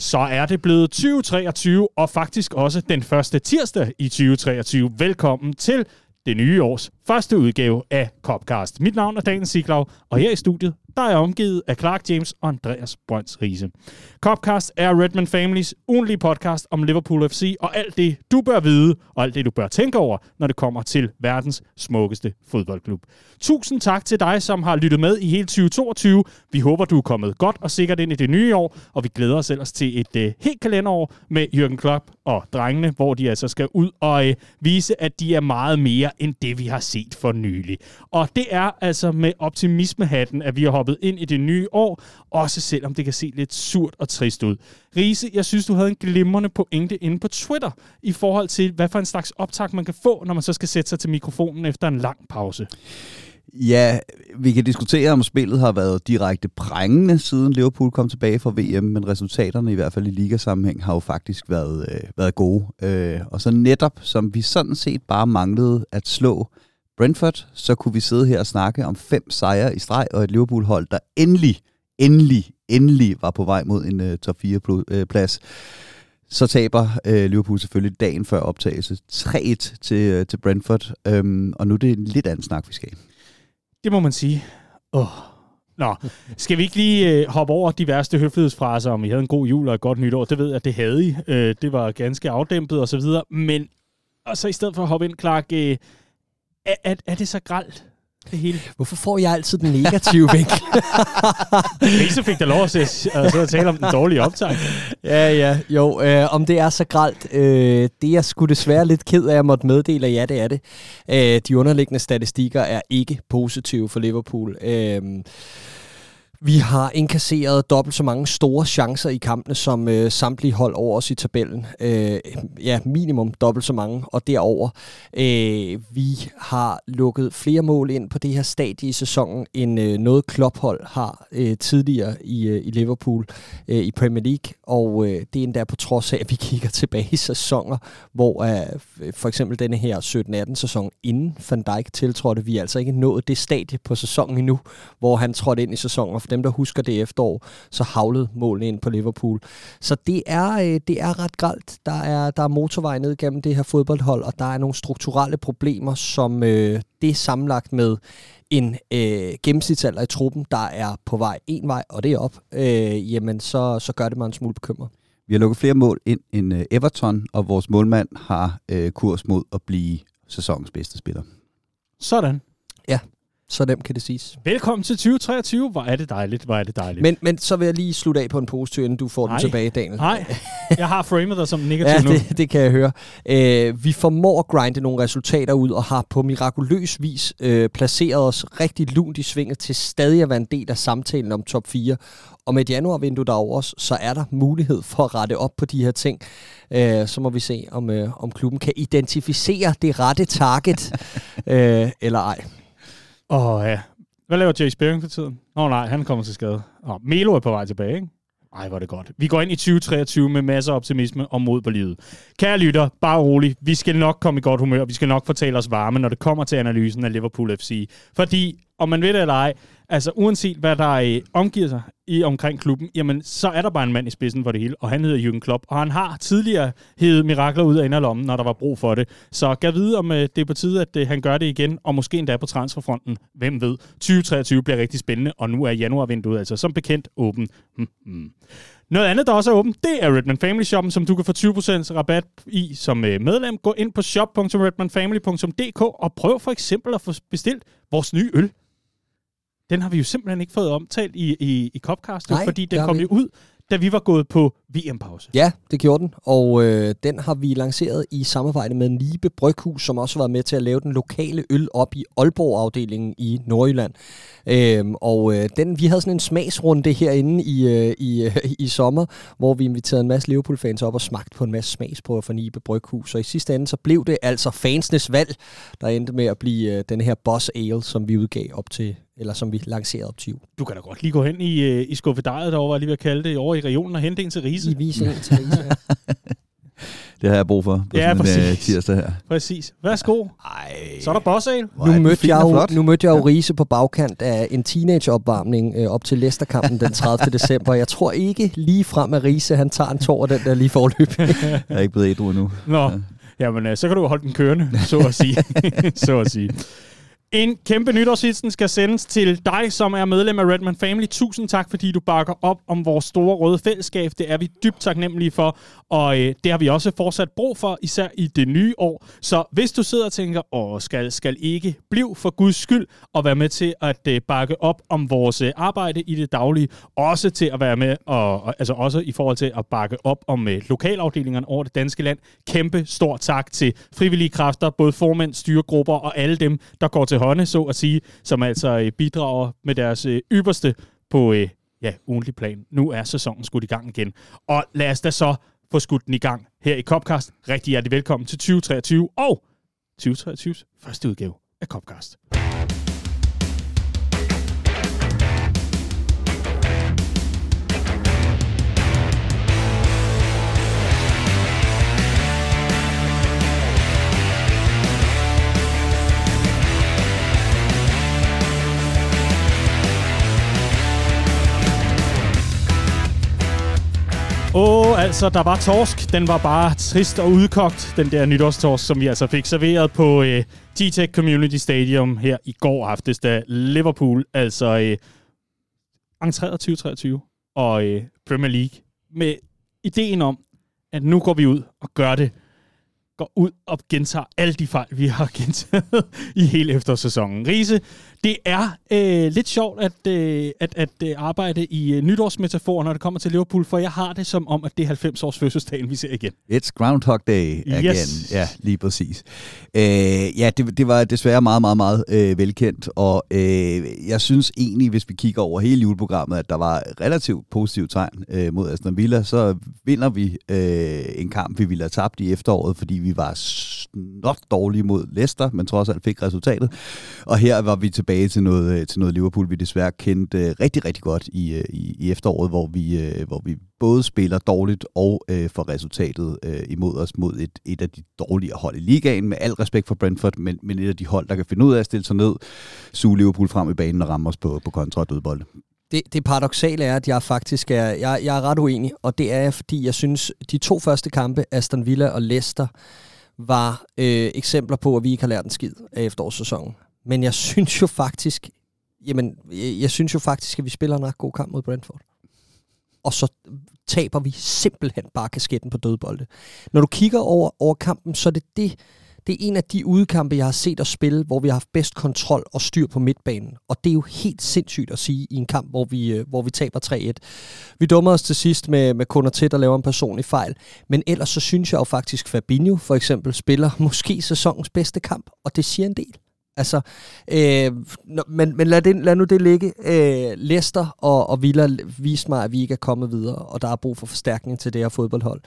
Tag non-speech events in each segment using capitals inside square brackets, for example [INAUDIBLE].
Så er det blevet 2023, og faktisk også den første tirsdag i 2023. Velkommen til det nye års første udgave af Copcast. Mit navn er Daniel Siglau, og her i studiet, der er omgivet af Clark James og Andreas Brønds Riese. Copcast er Redman Families ugenlige podcast om Liverpool FC og alt det, du bør vide, og alt det, du bør tænke over, når det kommer til verdens smukkeste fodboldklub. Tusind tak til dig, som har lyttet med i hele 2022. Vi håber, du er kommet godt og sikkert ind i det nye år, og vi glæder os ellers til et uh, helt kalenderår med Jürgen Klopp og drengene, hvor de altså skal ud og uh, vise, at de er meget mere end det, vi har set for nylig. Og det er altså med optimismehatten, at vi har hoppet ind i det nye år, også selvom det kan se lidt surt og trist ud. Riese, jeg synes, du havde en glimrende pointe inde på Twitter i forhold til, hvad for en slags optag man kan få, når man så skal sætte sig til mikrofonen efter en lang pause. Ja, vi kan diskutere, om spillet har været direkte prængende, siden Liverpool kom tilbage fra VM, men resultaterne, i hvert fald i ligasammenhæng, har jo faktisk været, øh, været gode. Øh, og så netop, som vi sådan set bare manglede at slå Brentford, så kunne vi sidde her og snakke om fem sejre i streg, og et Liverpool-hold, der endelig, endelig, endelig var på vej mod en uh, top 4-plads. Øh, så taber uh, Liverpool selvfølgelig dagen før optagelse 3-1 til, uh, til Brentford, um, og nu er det en lidt anden snak, vi skal Det må man sige. Oh. Nå, skal vi ikke lige øh, hoppe over de værste høflighedsfraser, om I havde en god jul og et godt nytår? Det ved jeg, at det havde I. Øh, det var ganske afdæmpet og så videre. Men og så i stedet for at hoppe ind, Clark, øh, er, er, er det så gralt, det hele? Hvorfor får jeg altid den negative [LAUGHS] vinkel? Riese fik da lov at, se, at tale om den dårlige optag. ja, ja. Jo, øh, om det er så gralt, øh, det er sgu desværre lidt ked af at måtte meddele, at ja, det er det. Øh, de underliggende statistikker er ikke positive for Liverpool. Øh, vi har inkasseret dobbelt så mange store chancer i kampene, som øh, samtlige hold over os i tabellen. Øh, ja, minimum dobbelt så mange, og derover. Øh, vi har lukket flere mål ind på det her stadie i sæsonen, end øh, noget klophold har øh, tidligere i, øh, i Liverpool øh, i Premier League. Og øh, det er endda på trods af, at vi kigger tilbage i sæsoner, hvor øh, for eksempel denne her 17-18 sæson inden Van Dijk tiltrådte, vi altså ikke nået det stadie på sæsonen endnu, hvor han trådte ind i sæsonen dem, der husker det efterår, så havlede målene ind på Liverpool. Så det er, øh, det er ret gralt. Der er, der er motorvej ned gennem det her fodboldhold, og der er nogle strukturelle problemer, som øh, det er sammenlagt med en øh, gennemsnitsalder i truppen, der er på vej en vej, og det er op, øh, jamen så, så gør det mig en smule bekymret. Vi har lukket flere mål ind end øh, Everton, og vores målmand har øh, kurs mod at blive sæsonens bedste spiller. Sådan. Ja, så nemt kan det siges. Velkommen til 2023. Hvor er det dejligt, hvor er det dejligt. Men, men så vil jeg lige slutte af på en positiv, inden du får Nej. den tilbage, Daniel. Nej, jeg har framet dig som negativ [LAUGHS] ja, nu. Det, det kan jeg høre. Uh, vi formår at grinde nogle resultater ud, og har på mirakuløs vis uh, placeret os rigtig lunt i svinget til stadig at være en del af samtalen om top 4. Og med et januarvindue der over os, så er der mulighed for at rette op på de her ting. Uh, så må vi se, om, uh, om klubben kan identificere det rette target, uh, [LAUGHS] eller ej. Åh øh, ja. Hvad laver Jay Spearing for tiden? Åh oh, nej, han kommer til skade. Oh, Melo er på vej tilbage, ikke? Ej, hvor er det godt. Vi går ind i 2023 med masser af optimisme og mod på livet. Kære lytter, bare rolig. Vi skal nok komme i godt humør. Vi skal nok fortælle os varme, når det kommer til analysen af Liverpool FC. Fordi, om man ved det eller ej, altså uanset hvad der øh, omgiver sig i omkring klubben, jamen så er der bare en mand i spidsen for det hele, og han hedder Jürgen Klopp, og han har tidligere hævet mirakler ud af inderlommen, når der var brug for det. Så kan vide, om øh, det er på tide, at øh, han gør det igen, og måske endda på transferfronten. Hvem ved? 2023 bliver rigtig spændende, og nu er januarvinduet altså som bekendt åben. Mm-hmm. Hm. Noget andet, der også er åbent, det er Redman Family Shoppen, som du kan få 20% rabat i som øh, medlem. Gå ind på shop.redmanfamily.dk og prøv for eksempel at få bestilt vores nye øl den har vi jo simpelthen ikke fået omtalt i, i, i Copcast, Nej, fordi den kom jo ud, da vi var gået på VM-pause. Ja, det gjorde den, og øh, den har vi lanceret i samarbejde med Nibe Bryghus, som også var med til at lave den lokale øl op i Aalborg-afdelingen i Nordjylland. Øhm, og øh, den, vi havde sådan en smagsrunde herinde i, øh, i, øh, [LAUGHS] i sommer, hvor vi inviterede en masse Liverpool-fans op og smagte på en masse smagsprøver fra Nibe Bryghus. Og i sidste ende, så blev det altså fansenes valg, der endte med at blive øh, den her Boss Ale, som vi udgav op til eller som vi lancerede op til Du kan da godt lige gå hen i, øh, i skuffedejet derovre, lige ved at kalde det, over i regionen og hente en til Riese. I vise en til Riese, ja. [LAUGHS] Det har jeg brug for på Ja, sådan en øh, præcis. tirsdag her. Præcis. Værsgo. Ej. Så er der er Nu mødte, jeg jo, nu mødte jeg jo Riese på bagkant af en teenageopvarmning øh, op til Leicester-kampen den 30. [LAUGHS] december. Jeg tror ikke lige frem, at Riese han tager en tår af den der lige forløb. [LAUGHS] Jeg er ikke blevet ædru endnu. Nå, jamen øh, så kan du holde den kørende, så at sige. så at sige. En kæmpe nytårshilsen skal sendes til dig, som er medlem af Redman Family. Tusind tak, fordi du bakker op om vores store røde fællesskab. Det er vi dybt taknemmelige for, og øh, det har vi også fortsat brug for, især i det nye år. Så hvis du sidder og tænker, åh, skal, skal ikke bliv for Guds skyld, og være med til at øh, bakke op om vores øh, arbejde i det daglige, også til at være med, og, og, altså også i forhold til at bakke op om øh, lokalafdelingerne over det danske land. Kæmpe stor tak til frivillige kræfter, både formænd, styregrupper og alle dem, der går til hånde, så at sige, som altså øh, bidrager med deres øh, ypperste på øh, ja, ugentlig plan. Nu er sæsonen skudt i gang igen. Og lad os da så få skudt den i gang her i Copcast. Rigtig hjertelig velkommen til 2023 og 2023's første udgave af Copcast. Åh, oh, altså, der var torsk. Den var bare trist og udkogt, den der nytårstorsk, som vi altså fik serveret på øh, G-Tech Community Stadium her i går aftes, da Liverpool altså øh, entrerede 2023 og øh, Premier League med ideen om, at nu går vi ud og gør det. Går ud og gentager alle de fejl, vi har [LAUGHS] gentaget i hele eftersæsonen. Riese, det er øh, lidt sjovt at, øh, at, at øh, arbejde i øh, nytårsmetafor, når det kommer til Liverpool, for jeg har det som om, at det er 90 års fødselsdagen, vi ser igen. It's Groundhog Day again. Yes. Ja, lige præcis. Øh, ja, det, det var desværre meget, meget, meget øh, velkendt, og øh, jeg synes egentlig, hvis vi kigger over hele juleprogrammet, at der var relativt positive tegn øh, mod Aston Villa, så vinder vi øh, en kamp, vi ville have tabt i efteråret, fordi vi var snot dårlige mod Leicester, men trods alt fik resultatet. Og her var vi tilbage til noget, øh, til noget Liverpool, vi desværre kendte øh, rigtig, rigtig godt i, øh, i, i efteråret, hvor vi, hvor vi både spiller dårligt og øh, får resultatet øh, imod os mod et, et af de dårligere hold i ligaen, med al respekt for Brentford, men, men et af de hold, der kan finde ud af at stille sig ned, suge Liverpool frem i banen og ramme os på, på kontra og dødbold. Det, det paradoxale er, at jeg faktisk er, jeg, jeg er ret uenig, og det er fordi jeg synes, de to første kampe, Aston Villa og Leicester, var øh, eksempler på, at vi ikke har lært en skid af efterårssæsonen. Men jeg synes jo faktisk, jamen, jeg, jeg synes jo faktisk, at vi spiller en ret god kamp mod Brentford. Og så taber vi simpelthen bare kasketten på dødbolde. Når du kigger over, over kampen, så er det det, det er en af de udkampe, jeg har set os spille, hvor vi har haft bedst kontrol og styr på midtbanen. Og det er jo helt sindssygt at sige i en kamp, hvor vi, øh, hvor vi taber 3-1. Vi dummer os til sidst med, med Konaté, der laver en personlig fejl. Men ellers så synes jeg jo faktisk, Fabinho for eksempel spiller [LAUGHS] måske sæsonens bedste kamp, og det siger en del. Altså, øh, nå, men, men lad, det, lad nu det ligge. Øh, Leicester og, og Villa viste mig, at vi ikke er kommet videre, og der er brug for forstærkning til det her fodboldhold.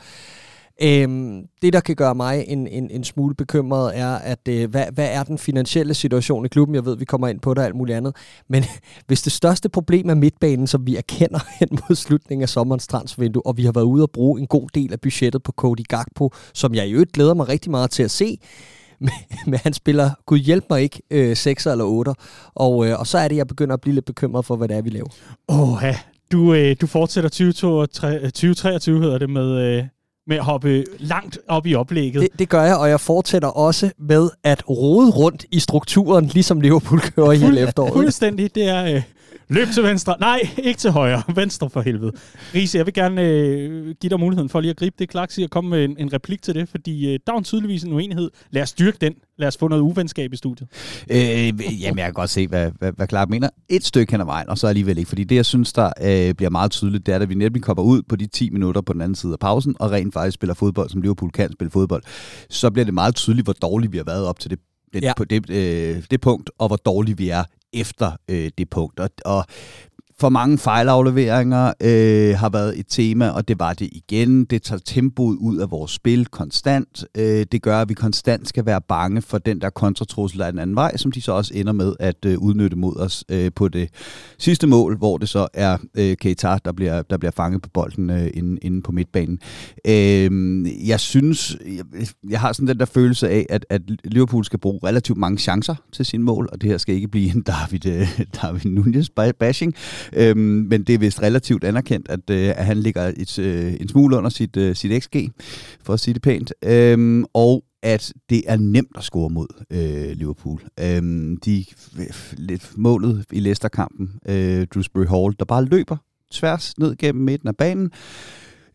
Øhm, det, der kan gøre mig en, en, en smule bekymret, er, at øh, hvad, hvad er den finansielle situation i klubben? Jeg ved, vi kommer ind på det og alt muligt andet. Men [LAUGHS] hvis det største problem er midtbanen, som vi erkender [LAUGHS] hen mod slutningen af sommerens transfervindue, og vi har været ude og bruge en god del af budgettet på Cody Gakpo, som jeg i øvrigt glæder mig rigtig meget til at se, men, han spiller, gud hjælp mig ikke, øh, 6 eller 8. Og, øh, og så er det, jeg begynder at blive lidt bekymret for, hvad det er, vi laver. Åh, ja. Du, øh, du fortsætter 2023, 2023 hedder det, med, øh, med at hoppe langt op i oplægget. Det, det gør jeg, og jeg fortsætter også med at rode rundt i strukturen, ligesom Liverpool kører i hele efteråret. Fuldstændig. Det er øh, løb til venstre. Nej, ikke til højre. [LAUGHS] Venstre for helvede. Riese, jeg vil gerne øh, give dig muligheden for lige at gribe det klaks og komme med en, en replik til det, fordi øh, der er en tydeligvis en uenighed. Lad os styrke den. Lad os få noget uvenskab i studiet. Øh, jamen, jeg kan godt se, hvad, hvad, hvad Clark mener. Et stykke hen ad vejen, og så alligevel ikke. Fordi det, jeg synes, der øh, bliver meget tydeligt, det er, at vi nemlig kommer ud på de 10 minutter på den anden side af pausen, og rent faktisk spiller fodbold, som Liverpool kan spille fodbold, så bliver det meget tydeligt, hvor dårligt vi har været op til det, det, Ja. på det, øh, det punkt, og hvor dårligt vi er efter øh, det punkt. Og, og for mange fejlafleveringer øh, har været et tema, og det var det igen. Det tager tempoet ud af vores spil konstant. Øh, det gør, at vi konstant skal være bange for den der kontratrussel af den anden vej, som de så også ender med at øh, udnytte mod os øh, på det sidste mål, hvor det så er øh, Keita, der bliver, der bliver fanget på bolden øh, inde, inde på midtbanen. Øh, jeg synes, jeg, jeg har sådan den der følelse af, at, at Liverpool skal bruge relativt mange chancer til sin mål, og det her skal ikke blive en David, øh, [LAUGHS] David Nunez bashing. Øhm, men det er vist relativt anerkendt, at, øh, at han ligger et, øh, en smule under sit, øh, sit XG, for at sige det pænt. Øhm, og at det er nemt at score mod øh, Liverpool. Øhm, de lidt målet i Leicester-kampen, øh, Drewsbury Hall, der bare løber tværs ned gennem midten af banen,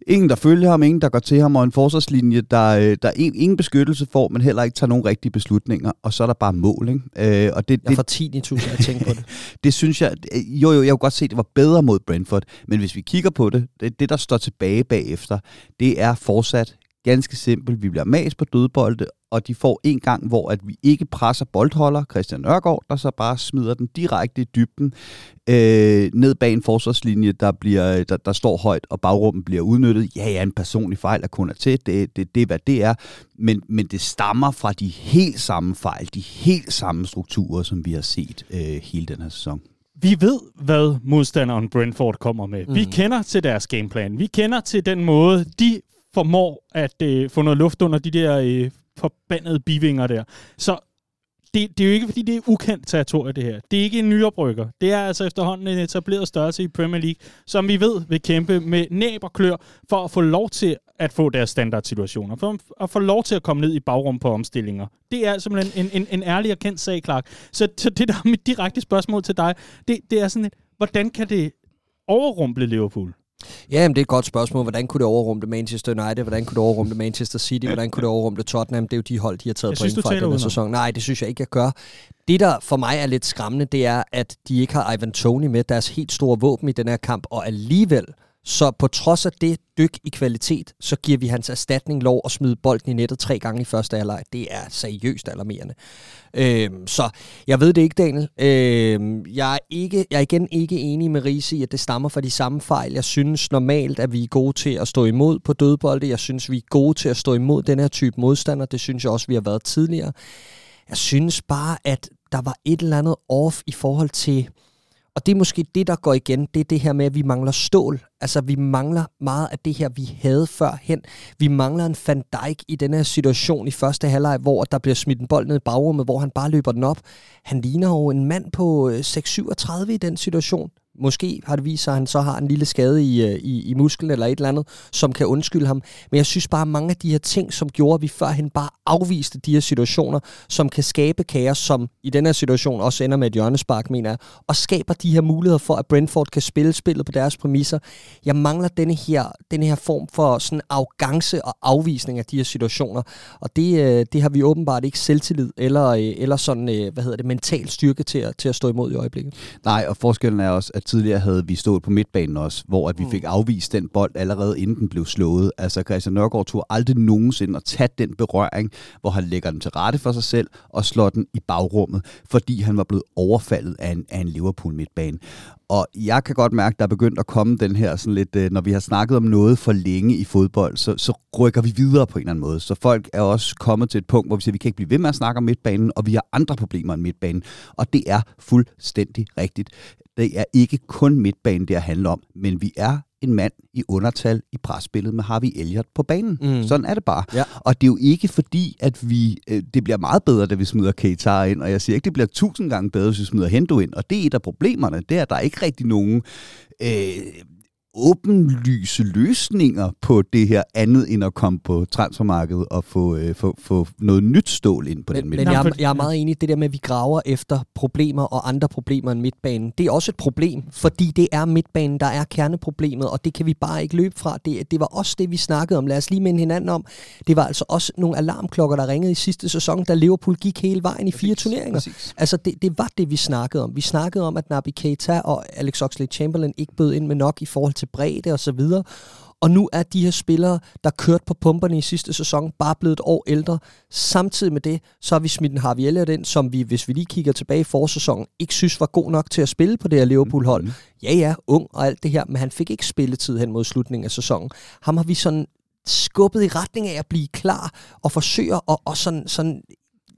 Ingen, der følger ham, ingen, der går til ham, og en forsvarslinje, der, øh, der ingen beskyttelse får, men heller ikke tager nogen rigtige beslutninger, og så er der bare mål. Ikke? Øh, og det, jeg får 10 tusind at tænke på det. [LAUGHS] det synes jeg, jo jo, jeg kunne godt se, at det var bedre mod Brentford, men hvis vi kigger på det, det, det der står tilbage bagefter, det er fortsat ganske simpelt. Vi bliver mas på dødbolde, og de får en gang, hvor at vi ikke presser boldholder, Christian Nørgaard, der så bare smider den direkte i dybden, øh, ned bag en forsvarslinje, der, bliver, der, der står højt, og bagrummet bliver udnyttet. Ja, ja, en personlig fejl er kun er til, det, det, det er, hvad det er, men, men det stammer fra de helt samme fejl, de helt samme strukturer, som vi har set øh, hele den her sæson. Vi ved, hvad modstanderen Brentford kommer med. Mm. Vi kender til deres gameplan. Vi kender til den måde, de formår at øh, få noget luft under de der øh, forbandede bivinger der. Så det, det er jo ikke, fordi det er ukendt territorie, det her. Det er ikke en nyoprykker. Det er altså efterhånden en etableret størrelse i Premier League, som vi ved vil kæmpe med næb og klør for at få lov til at få deres standardsituationer. For at få lov til at komme ned i bagrum på omstillinger. Det er simpelthen en, en, en ærlig og kendt sag, Clark. Så, så det der er mit direkte spørgsmål til dig, det, det er sådan et, hvordan kan det overrumple Liverpool? Ja, men det er et godt spørgsmål. Hvordan kunne det overrumple Manchester United? Hvordan kunne det overrumple Manchester City? Hvordan kunne det overrumple Tottenham? Det er jo de hold, de har taget point fra i denne sæson. Nej, det synes jeg ikke, jeg gør. Det, der for mig er lidt skræmmende, det er, at de ikke har Ivan Tony med, deres helt store våben i den her kamp, og alligevel så på trods af det dyk i kvalitet, så giver vi hans erstatning lov at smide bolden i nettet tre gange i første halvleg. Det er seriøst alarmerende. Øhm, så jeg ved det ikke, Daniel. Øhm, jeg, er ikke, jeg er igen ikke enig med Riese i, at det stammer fra de samme fejl. Jeg synes normalt, at vi er gode til at stå imod på dødbolde. Jeg synes, vi er gode til at stå imod den her type modstander. Det synes jeg også, vi har været tidligere. Jeg synes bare, at der var et eller andet off i forhold til og det er måske det, der går igen, det er det her med, at vi mangler stål. Altså, vi mangler meget af det her, vi havde førhen. Vi mangler en Van Dijk i den her situation i første halvleg, hvor der bliver smidt en bold ned i bagrummet, hvor han bare løber den op. Han ligner jo en mand på øh, 6,37 i den situation. Måske har det vist sig, at han så har en lille skade i, øh, i, i musklen eller et eller andet, som kan undskylde ham. Men jeg synes bare, at mange af de her ting, som gjorde, at vi førhen bare afviste de her situationer, som kan skabe kaos, som i den her situation også ender med et hjørnespark, mener jeg, og skaber de her muligheder for, at Brentford kan spille spillet på deres præmisser. Jeg mangler denne her, denne her form for sådan arrogance og afvisning af de her situationer, og det, øh, det har vi åbenbart ikke selvtillid eller, øh, eller sådan, hvad hedder det, mental styrke til at, til at stå imod i øjeblikket. Nej, og forskellen er også, at tidligere havde vi stået på midtbanen også, hvor at vi mm. fik afvist den bold allerede inden den blev slået. Altså Christian Nørgaard tog aldrig nogensinde at tage den berøring, hvor han lægger den til rette for sig selv og slår den i bagrummet, fordi han var blevet overfaldet af en, af en Liverpool midtbane. Og jeg kan godt mærke, at der er begyndt at komme den her sådan lidt, øh, når vi har snakket om noget for længe i fodbold, så, så rykker vi videre på en eller anden måde. Så folk er også kommet til et punkt, hvor vi siger, at vi kan ikke blive ved med at snakke om midtbanen, og vi har andre problemer end midtbanen. Og det er fuldstændig rigtigt. Det er ikke kun midtbanen, det handler om, men vi er en mand i undertal i presspillet med Harvey Elliott på banen. Mm. Sådan er det bare. Ja. Og det er jo ikke fordi, at vi øh, det bliver meget bedre, da vi smider Keita ind, og jeg siger ikke, det bliver tusind gange bedre, hvis vi smider Hendo ind. Og det er et af problemerne, det er, at der er ikke rigtig nogen øh, åbenlyse løsninger på det her, andet end at komme på transfermarkedet og få, øh, få, få noget nyt stål ind på men, den midtbane. Men jeg, er, jeg er meget enig i det der med, at vi graver efter problemer og andre problemer end midtbanen. Det er også et problem, fordi det er midtbanen, der er kerneproblemet, og det kan vi bare ikke løbe fra. Det, det var også det, vi snakkede om. Lad os lige minde hinanden om. Det var altså også nogle alarmklokker, der ringede i sidste sæson, da Liverpool gik hele vejen i fire præcis, turneringer. Præcis. Altså det, det var det, vi snakkede om. Vi snakkede om, at Naby Keita og Alex Oxlade-Chamberlain ikke bød ind med nok i forhold til bredde og så videre. Og nu er de her spillere, der kørte på pumperne i sidste sæson, bare blevet et år ældre. Samtidig med det, så har vi smidt en Harvey Elliott ind, som vi, hvis vi lige kigger tilbage i forsæsonen, ikke synes var god nok til at spille på det her Liverpool-hold. Mm. Ja, ja, ung og alt det her, men han fik ikke spilletid hen mod slutningen af sæsonen. Ham har vi sådan skubbet i retning af at blive klar og forsøge at og sådan, sådan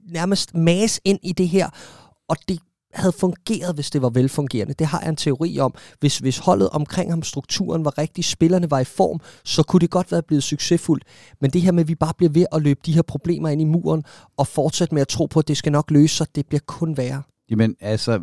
nærmest mase ind i det her. Og det havde fungeret, hvis det var velfungerende. Det har jeg en teori om. Hvis, hvis holdet omkring ham, strukturen var rigtig, spillerne var i form, så kunne det godt være blevet succesfuldt. Men det her med, at vi bare bliver ved at løbe de her problemer ind i muren, og fortsætte med at tro på, at det skal nok løse sig, det bliver kun værre. Jamen, altså,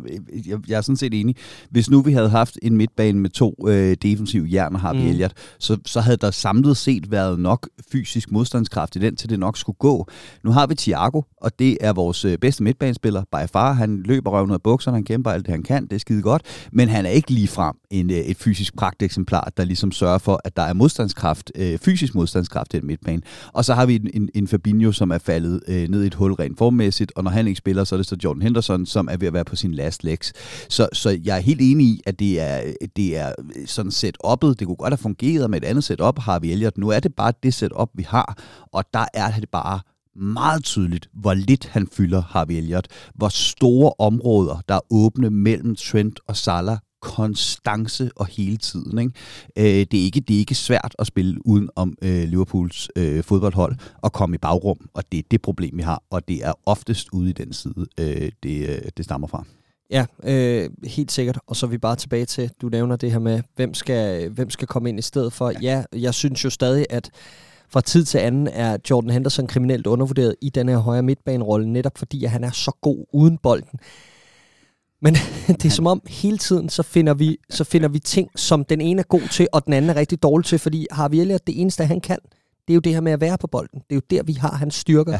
jeg, jeg er sådan set enig. Hvis nu vi havde haft en midtbane med to øh, defensive jern og Harvey mm. Elliott, så, så havde der samlet set været nok fysisk modstandskraft i den, til det nok skulle gå. Nu har vi Thiago, og det er vores øh, bedste midtbanespiller by far. Han løber røven ud af bukserne, han kæmper alt det, han kan. Det er skide godt. Men han er ikke lige frem en, øh, et fysisk pragteksemplar, der ligesom sørger for, at der er modstandskraft, øh, fysisk modstandskraft i den midtbane. Og så har vi en, en, en Fabinho, som er faldet øh, ned i et hul rent formmæssigt, og når han ikke spiller, så er det så Jordan Henderson, som er ved at være på sin last legs. Så, så jeg er helt enig i, at det er, det er sådan set oppet. Det kunne godt have fungeret med et andet setup, har vi Elliot. Nu er det bare det setup, vi har, og der er det bare meget tydeligt, hvor lidt han fylder Harvey Elliott. Hvor store områder, der er åbne mellem Trent og Salah konstance og hele tiden. Ikke? Øh, det, er ikke, det er ikke svært at spille uden om øh, Liverpools øh, fodboldhold og komme i bagrum, og det er det problem, vi har, og det er oftest ude i den side, øh, det, øh, det stammer fra. Ja, øh, helt sikkert. Og så er vi bare tilbage til, du nævner det her med, hvem skal, hvem skal komme ind i stedet for. Ja. jeg synes jo stadig, at fra tid til anden er Jordan Henderson kriminelt undervurderet i den her højre midtbanerolle, netop fordi at han er så god uden bolden. Men [LAUGHS] det er som om hele tiden, så finder, vi, så finder vi ting, som den ene er god til, og den anden er rigtig dårlig til, fordi har vi Elliot, det eneste, han kan, det er jo det her med at være på bolden. Det er jo der, vi har hans styrker. Ja.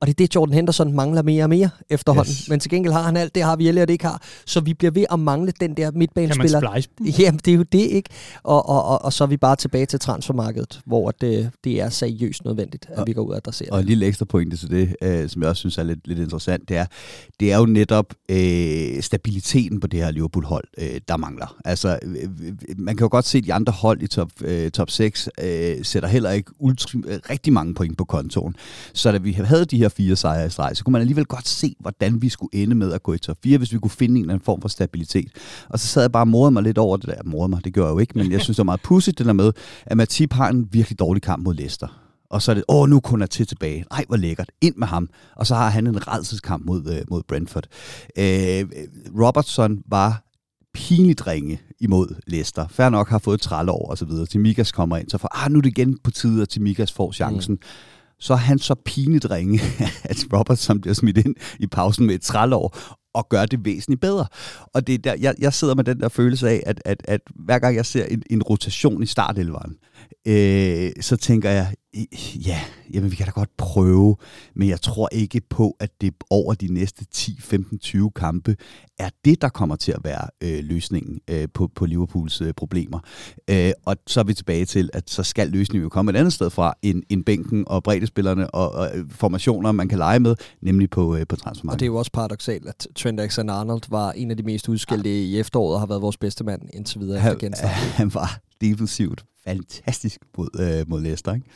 Og det er det, Jordan Henderson mangler mere og mere efterhånden. Yes. Men til gengæld har han alt det, har vi Elliot ikke har. Så vi bliver ved at mangle den der midtbanespiller. Kan man Jamen, det er jo det, ikke? Og, og, og, og så er vi bare tilbage til transfermarkedet, hvor det, det er seriøst nødvendigt, at og, vi går ud og adresserer Og en lille ekstra pointe til det, øh, som jeg også synes er lidt, lidt interessant, det er, det er jo netop øh, stabiliteten på det her Liverpool-hold, øh, der mangler. Altså, øh, øh man kan jo godt se, at de andre hold i top, øh, top 6 øh, sætter heller ikke ultra, øh, rigtig mange point på kontoen. Så da vi havde de her her fire sejre i streg, så kunne man alligevel godt se, hvordan vi skulle ende med at gå i top 4, hvis vi kunne finde en eller anden form for stabilitet. Og så sad jeg bare og morede mig lidt over det der. Morede mig, det gør jeg jo ikke, men jeg [LAUGHS] synes, det var meget pudsigt, det der med, at Matip har en virkelig dårlig kamp mod Leicester. Og så er det, åh, nu kun er til tilbage. Ej, hvor lækkert. Ind med ham. Og så har han en redselskamp mod, øh, mod Brentford. Øh, Robertson var pinligt ringe imod Leicester. Fær nok har fået trælle over og så videre. Timikas kommer ind, så for, ah, nu er det igen på tide, at Timikas får chancen. Mm så er han så pinligt ringe, [LAUGHS] at Robertson bliver smidt ind i pausen med et trælår, og gør det væsentligt bedre. Og det er der, jeg, jeg sidder med den der følelse af, at, at, at hver gang jeg ser en, en rotation i startelveren, øh, så tænker jeg, ja, jamen vi kan da godt prøve, men jeg tror ikke på, at det over de næste 10, 15, 20 kampe er det, der kommer til at være øh, løsningen øh, på, på Liverpools øh, problemer. Øh, og så er vi tilbage til, at så skal løsningen jo komme et andet sted fra, end, end bænken og breddespillerne og, og formationer, man kan lege med, nemlig på, øh, på transfermarkedet. Og det er jo også paradoxalt, at Trent Alexander-Arnold var en af de mest udskældte ja. i efteråret og har været vores bedste mand indtil videre han, efter [LAUGHS] Han var defensivt fantastisk mod, øh, mod Leicester, ikke?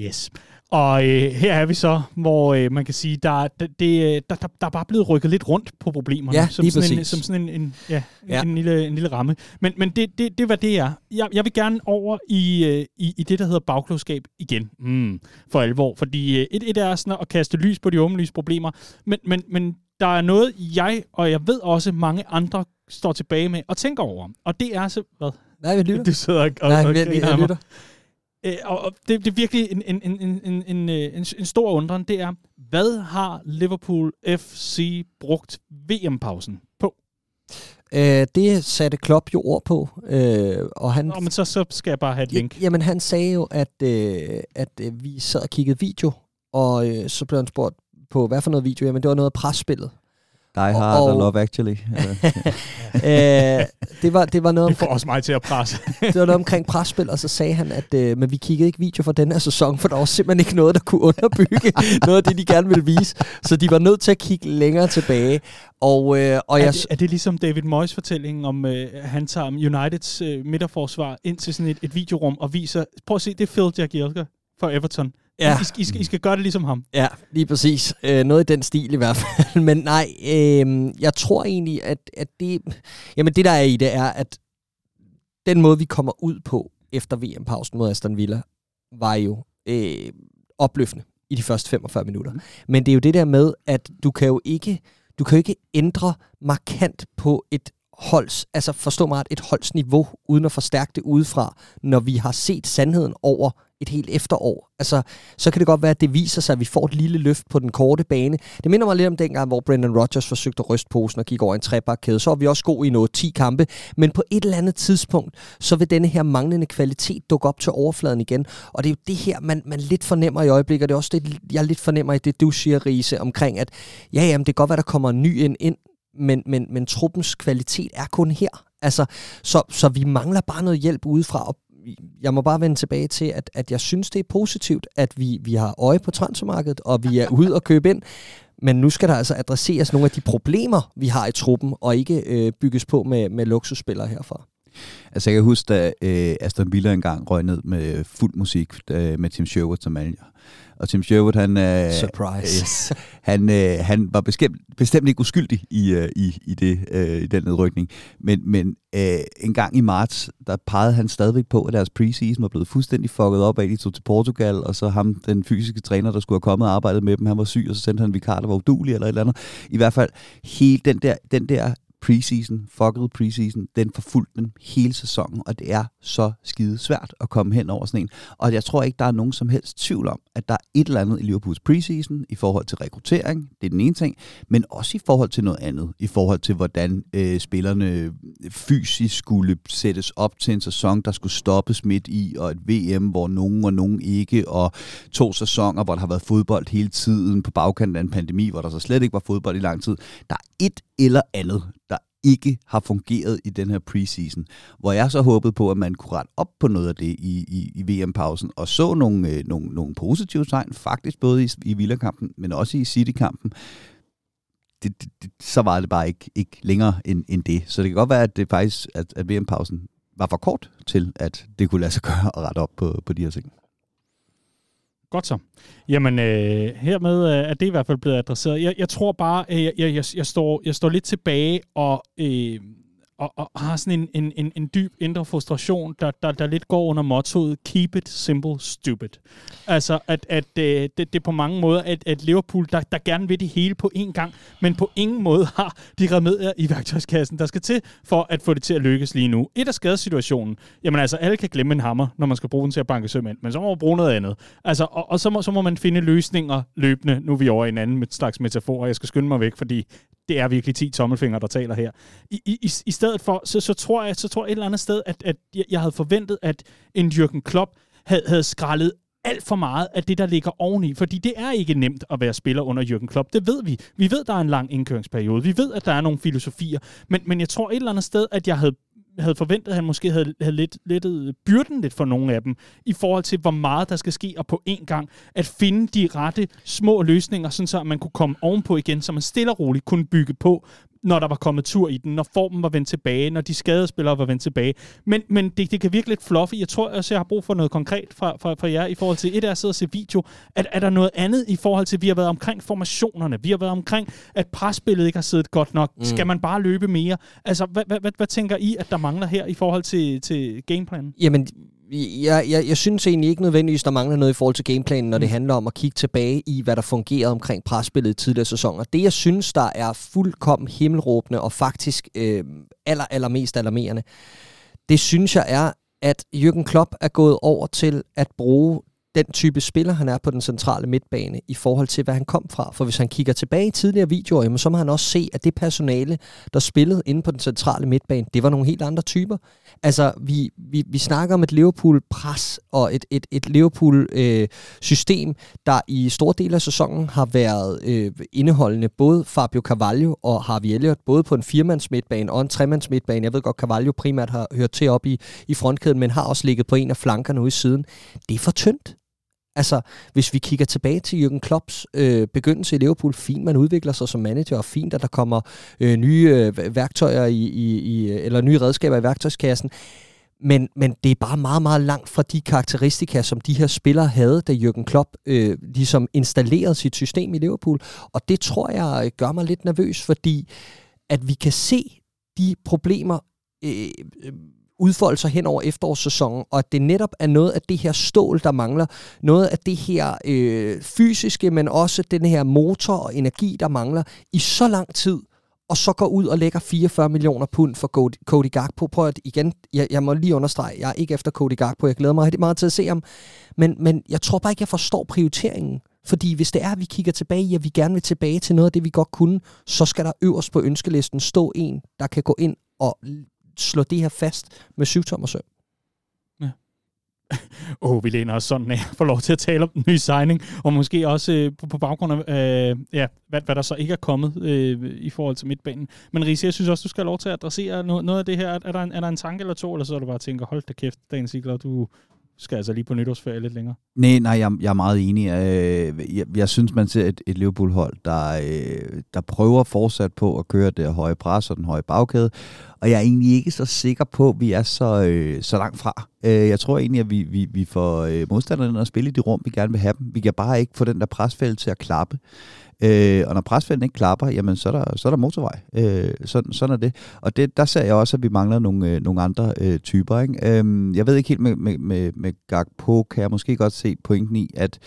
Yes. Og øh, her er vi så, hvor øh, man kan sige, der, det, det, der, der, der er bare blevet rykket lidt rundt på problemerne. Ja, som sådan, en, som sådan en, en, ja, ja. en, lille, en lille ramme. Men, men det, det, det var det er. Jeg, jeg vil gerne over i, øh, i, i det, der hedder bagklogskab igen. Mm, for alvor. Fordi øh, et, et er sådan at kaste lys på de åbenlyse problemer. Men, men, men der er noget, jeg, og jeg ved også mange andre, står tilbage med og tænker over. Og det er så... Hvad? Nej, vi lytter. Du sidder og, og, Nej, vi, vi, vi lytter. Øh, og det, det er virkelig en, en, en, en, en, en, øh, en stor undren, det er, hvad har Liverpool FC brugt VM-pausen på? Øh, det satte Klopp jo ord på. Øh, og han, Nå, men så, så skal jeg bare have et link. Ja, jamen, han sagde jo, at, øh, at øh, vi sad og kiggede video, og øh, så blev han spurgt på, hvad for noget video? Jamen, det var noget af presspillet. Die Hard og, og Love Actually. [LAUGHS] øh, det, var, det var noget Det får også mig til at presse. [LAUGHS] det var noget omkring presspil, og så sagde han, at øh, men vi kiggede ikke video for den her sæson, for der var simpelthen ikke noget, der kunne underbygge [LAUGHS] noget af det, de gerne ville vise. Så de var nødt til at kigge længere tilbage. Og, øh, og er, jeg, det, er det ligesom David Moyes fortælling om, øh, han tager Uniteds øh, midterforsvar ind til sådan et, et videorum og viser, prøv at se, det er Phil Jagielka for Everton. Ja. I, I, skal, I skal gøre det ligesom ham. Ja, lige præcis. Øh, noget i den stil i hvert fald. [LAUGHS] Men nej, øh, jeg tror egentlig, at, at det... Jamen det, der er i det, er, at den måde, vi kommer ud på efter VM-pausen mod Aston Villa, var jo øh, opløftende i de første 45 minutter. Men det er jo det der med, at du kan jo ikke, du kan jo ikke ændre markant på et holds, altså forstå mig ret, et holds niveau, uden at forstærke det udefra, når vi har set sandheden over et helt efterår. Altså, så kan det godt være, at det viser sig, at vi får et lille løft på den korte bane. Det minder mig lidt om dengang, hvor Brendan Rodgers forsøgte at ryste posen og gik over en trebakkæde. Så er vi også gode i noget 10 kampe, men på et eller andet tidspunkt, så vil denne her manglende kvalitet dukke op til overfladen igen. Og det er jo det her, man, man lidt fornemmer i øjeblikket, og det er også det, jeg lidt fornemmer i det, du siger, Riese, omkring, at ja, jamen, det kan godt være, der kommer en ny ind, ind men, men, men truppens kvalitet er kun her. Altså, så, så vi mangler bare noget hjælp udefra, og jeg må bare vende tilbage til, at, at jeg synes, det er positivt, at vi, vi har øje på transfermarkedet, og vi er ude og købe ind. Men nu skal der altså adresseres nogle af de problemer, vi har i truppen, og ikke øh, bygges på med, med luksusspillere herfra. Altså jeg kan huske, da øh, Aston Villa engang røg ned med fuld musik øh, med Tim Sherwood som manager. Og Tim Sherwood, han, øh, Surprise. Yes, han, øh, han var bestemt, bestemt ikke uskyldig i, øh, i, i, det, øh, i den nedrykning. Men, men øh, en gang i marts, der pegede han stadigvæk på, at deres preseason var blevet fuldstændig fucket op af, de tog til Portugal, og så ham, den fysiske træner, der skulle have kommet og arbejdet med dem, han var syg, og så sendte han en vikar, der var udulig eller et eller andet. I hvert fald, hele den der, den der preseason, fucked preseason, den forfulgte dem hele sæsonen, og det er så skide svært at komme hen over sådan en. Og jeg tror ikke, der er nogen som helst tvivl om, at der er et eller andet i Liverpools preseason i forhold til rekruttering, det er den ene ting, men også i forhold til noget andet, i forhold til hvordan øh, spillerne øh, fysisk skulle sættes op til en sæson, der skulle stoppes midt i, og et VM, hvor nogen og nogen ikke, og to sæsoner, hvor der har været fodbold hele tiden på bagkanten af en pandemi, hvor der så slet ikke var fodbold i lang tid. Der er et eller andet, der ikke har fungeret i den her preseason, hvor jeg så håbede på, at man kunne rette op på noget af det i, i, i VM-pausen, og så nogle, øh, nogle, nogle positive tegn, faktisk både i, i Villa-kampen, men også i City-kampen. Det, det, det, så var det bare ikke, ikke længere end, end det. Så det kan godt være, at det faktisk, at, at VM-pausen var for kort til, at det kunne lade sig gøre at rette op på, på de her ting. Godt så. Jamen, øh, hermed øh, er det i hvert fald blevet adresseret. Jeg, jeg tror bare, øh, jeg, jeg, jeg, står, jeg står lidt tilbage og... Øh, og, og har sådan en, en, en, en dyb indre frustration, der, der, der lidt går under mottoet Keep it simple, stupid. Altså, at, at øh, det, det på mange måder, at, at Liverpool, der, der gerne vil det hele på én gang, men på ingen måde har de remedier i værktøjskassen, der skal til for at få det til at lykkes lige nu. Et af skadessituationen, jamen altså, alle kan glemme en hammer, når man skal bruge den til at banke søm ind, men så må man bruge noget andet. Altså, og, og så, må, så må man finde løsninger løbende. Nu er vi over i en anden slags metafor, og jeg skal skynde mig væk, fordi det er virkelig 10 tommelfingre, der taler her. I, i, i stedet for, så, så, tror jeg, så tror jeg et eller andet sted, at, at jeg havde forventet, at en Jürgen Klopp havde, havde skrællet alt for meget af det, der ligger oveni. Fordi det er ikke nemt at være spiller under Jürgen Klopp. Det ved vi. Vi ved, der er en lang indkøringsperiode. Vi ved, at der er nogle filosofier. Men, men jeg tror et eller andet sted, at jeg havde havde forventet, at han måske havde, havde lidt, lettet byrden lidt for nogle af dem, i forhold til, hvor meget der skal ske, og på én gang at finde de rette små løsninger, sådan så man kunne komme ovenpå igen, så man stille og roligt kunne bygge på, når der var kommet tur i den, når formen var vendt tilbage, når de skadede spillere var vendt tilbage. Men, men det, det kan virke lidt fluffy. Jeg tror også, jeg har brug for noget konkret fra, fra, fra jer i forhold til, et af at sidde og se video. Er, er der noget andet i forhold til, at vi har været omkring formationerne, vi har været omkring, at presspillet ikke har siddet godt nok. Mm. Skal man bare løbe mere? Altså, hvad, hvad, hvad, hvad tænker I, at der mangler her i forhold til, til gameplanen? Jamen, jeg, jeg, jeg synes egentlig ikke nødvendigvis, der mangler noget i forhold til gameplanen, når mm. det handler om at kigge tilbage i, hvad der fungerede omkring presspillet i tidligere sæsoner. Det, jeg synes, der er fuldkommen himmelråbende og faktisk øh, aller, allermest alarmerende, det synes jeg er, at Jürgen Klopp er gået over til at bruge den type spiller, han er på den centrale midtbane, i forhold til, hvad han kom fra. For hvis han kigger tilbage i tidligere videoer, jamen, så må han også se, at det personale, der spillede inde på den centrale midtbane, det var nogle helt andre typer. Altså, vi, vi, vi snakker om et Liverpool-pres og et, et, et Liverpool-system, øh, der i store dele af sæsonen har været øh, indeholdende både Fabio Carvalho og Harvey Elliott, både på en firmands midtbane og en tremands midtbane. Jeg ved godt, Carvalho primært har hørt til op i, i frontkæden, men har også ligget på en af flankerne ude i siden. Det er for tyndt. Altså, hvis vi kigger tilbage til Jürgen Klopps øh, begyndelse i Liverpool, fint, man udvikler sig som manager, og fint, at der kommer øh, nye øh, værktøjer i, i, i, øh, eller nye redskaber i værktøjskassen. Men, men det er bare meget, meget langt fra de karakteristika, som de her spillere havde, da Jürgen Klopp øh, ligesom installerede sit system i Liverpool. Og det tror jeg øh, gør mig lidt nervøs, fordi at vi kan se de problemer øh, øh udfolde sig hen over efterårssæsonen, og at det netop er noget af det her stål, der mangler, noget af det her øh, fysiske, men også den her motor og energi, der mangler i så lang tid, og så går ud og lægger 44 millioner pund for Cody Gakpo. Prøv at igen, jeg, jeg må lige understrege, jeg er ikke efter Cody Gakpo, jeg glæder mig rigtig meget til at se ham, men, men jeg tror bare ikke, jeg forstår prioriteringen. Fordi hvis det er, at vi kigger tilbage i, at vi gerne vil tilbage til noget af det, vi godt kunne, så skal der øverst på ønskelisten stå en, der kan gå ind og slå det her fast med syvtommersøm. Ja. [LAUGHS] Åh, oh, vi læner os sådan af for lov til at tale om den nye signing, og måske også øh, på, på baggrund af, øh, ja, hvad, hvad der så ikke er kommet øh, i forhold til midtbanen. Men Riese, jeg synes også, du skal have lov til at adressere noget, noget af det her. Er der, en, er der en tanke eller to, eller så er du bare tænker, hold da kæft, Dan Sigler, du, skal altså lige på nytårsferie lidt længere. Nej, nej, jeg, jeg er meget enig. Øh, jeg, jeg synes, man ser et, et Liverpool-hold, der, øh, der prøver fortsat på at køre det høje pres og den høje bagkæde, og jeg er egentlig ikke så sikker på, at vi er så, øh, så langt fra. Øh, jeg tror egentlig, at vi, vi, vi får modstanderne at spille i det rum, vi gerne vil have dem. Vi kan bare ikke få den der presfælde til at klappe. Øh, og når presfælden ikke klapper, jamen så er der, så er der motorvej. Øh, sådan, sådan er det. Og det, der ser jeg også, at vi mangler nogle, øh, nogle andre øh, typer. Ikke? Øh, jeg ved ikke helt med, med, med, med Gagpo, kan jeg måske godt se pointen i, at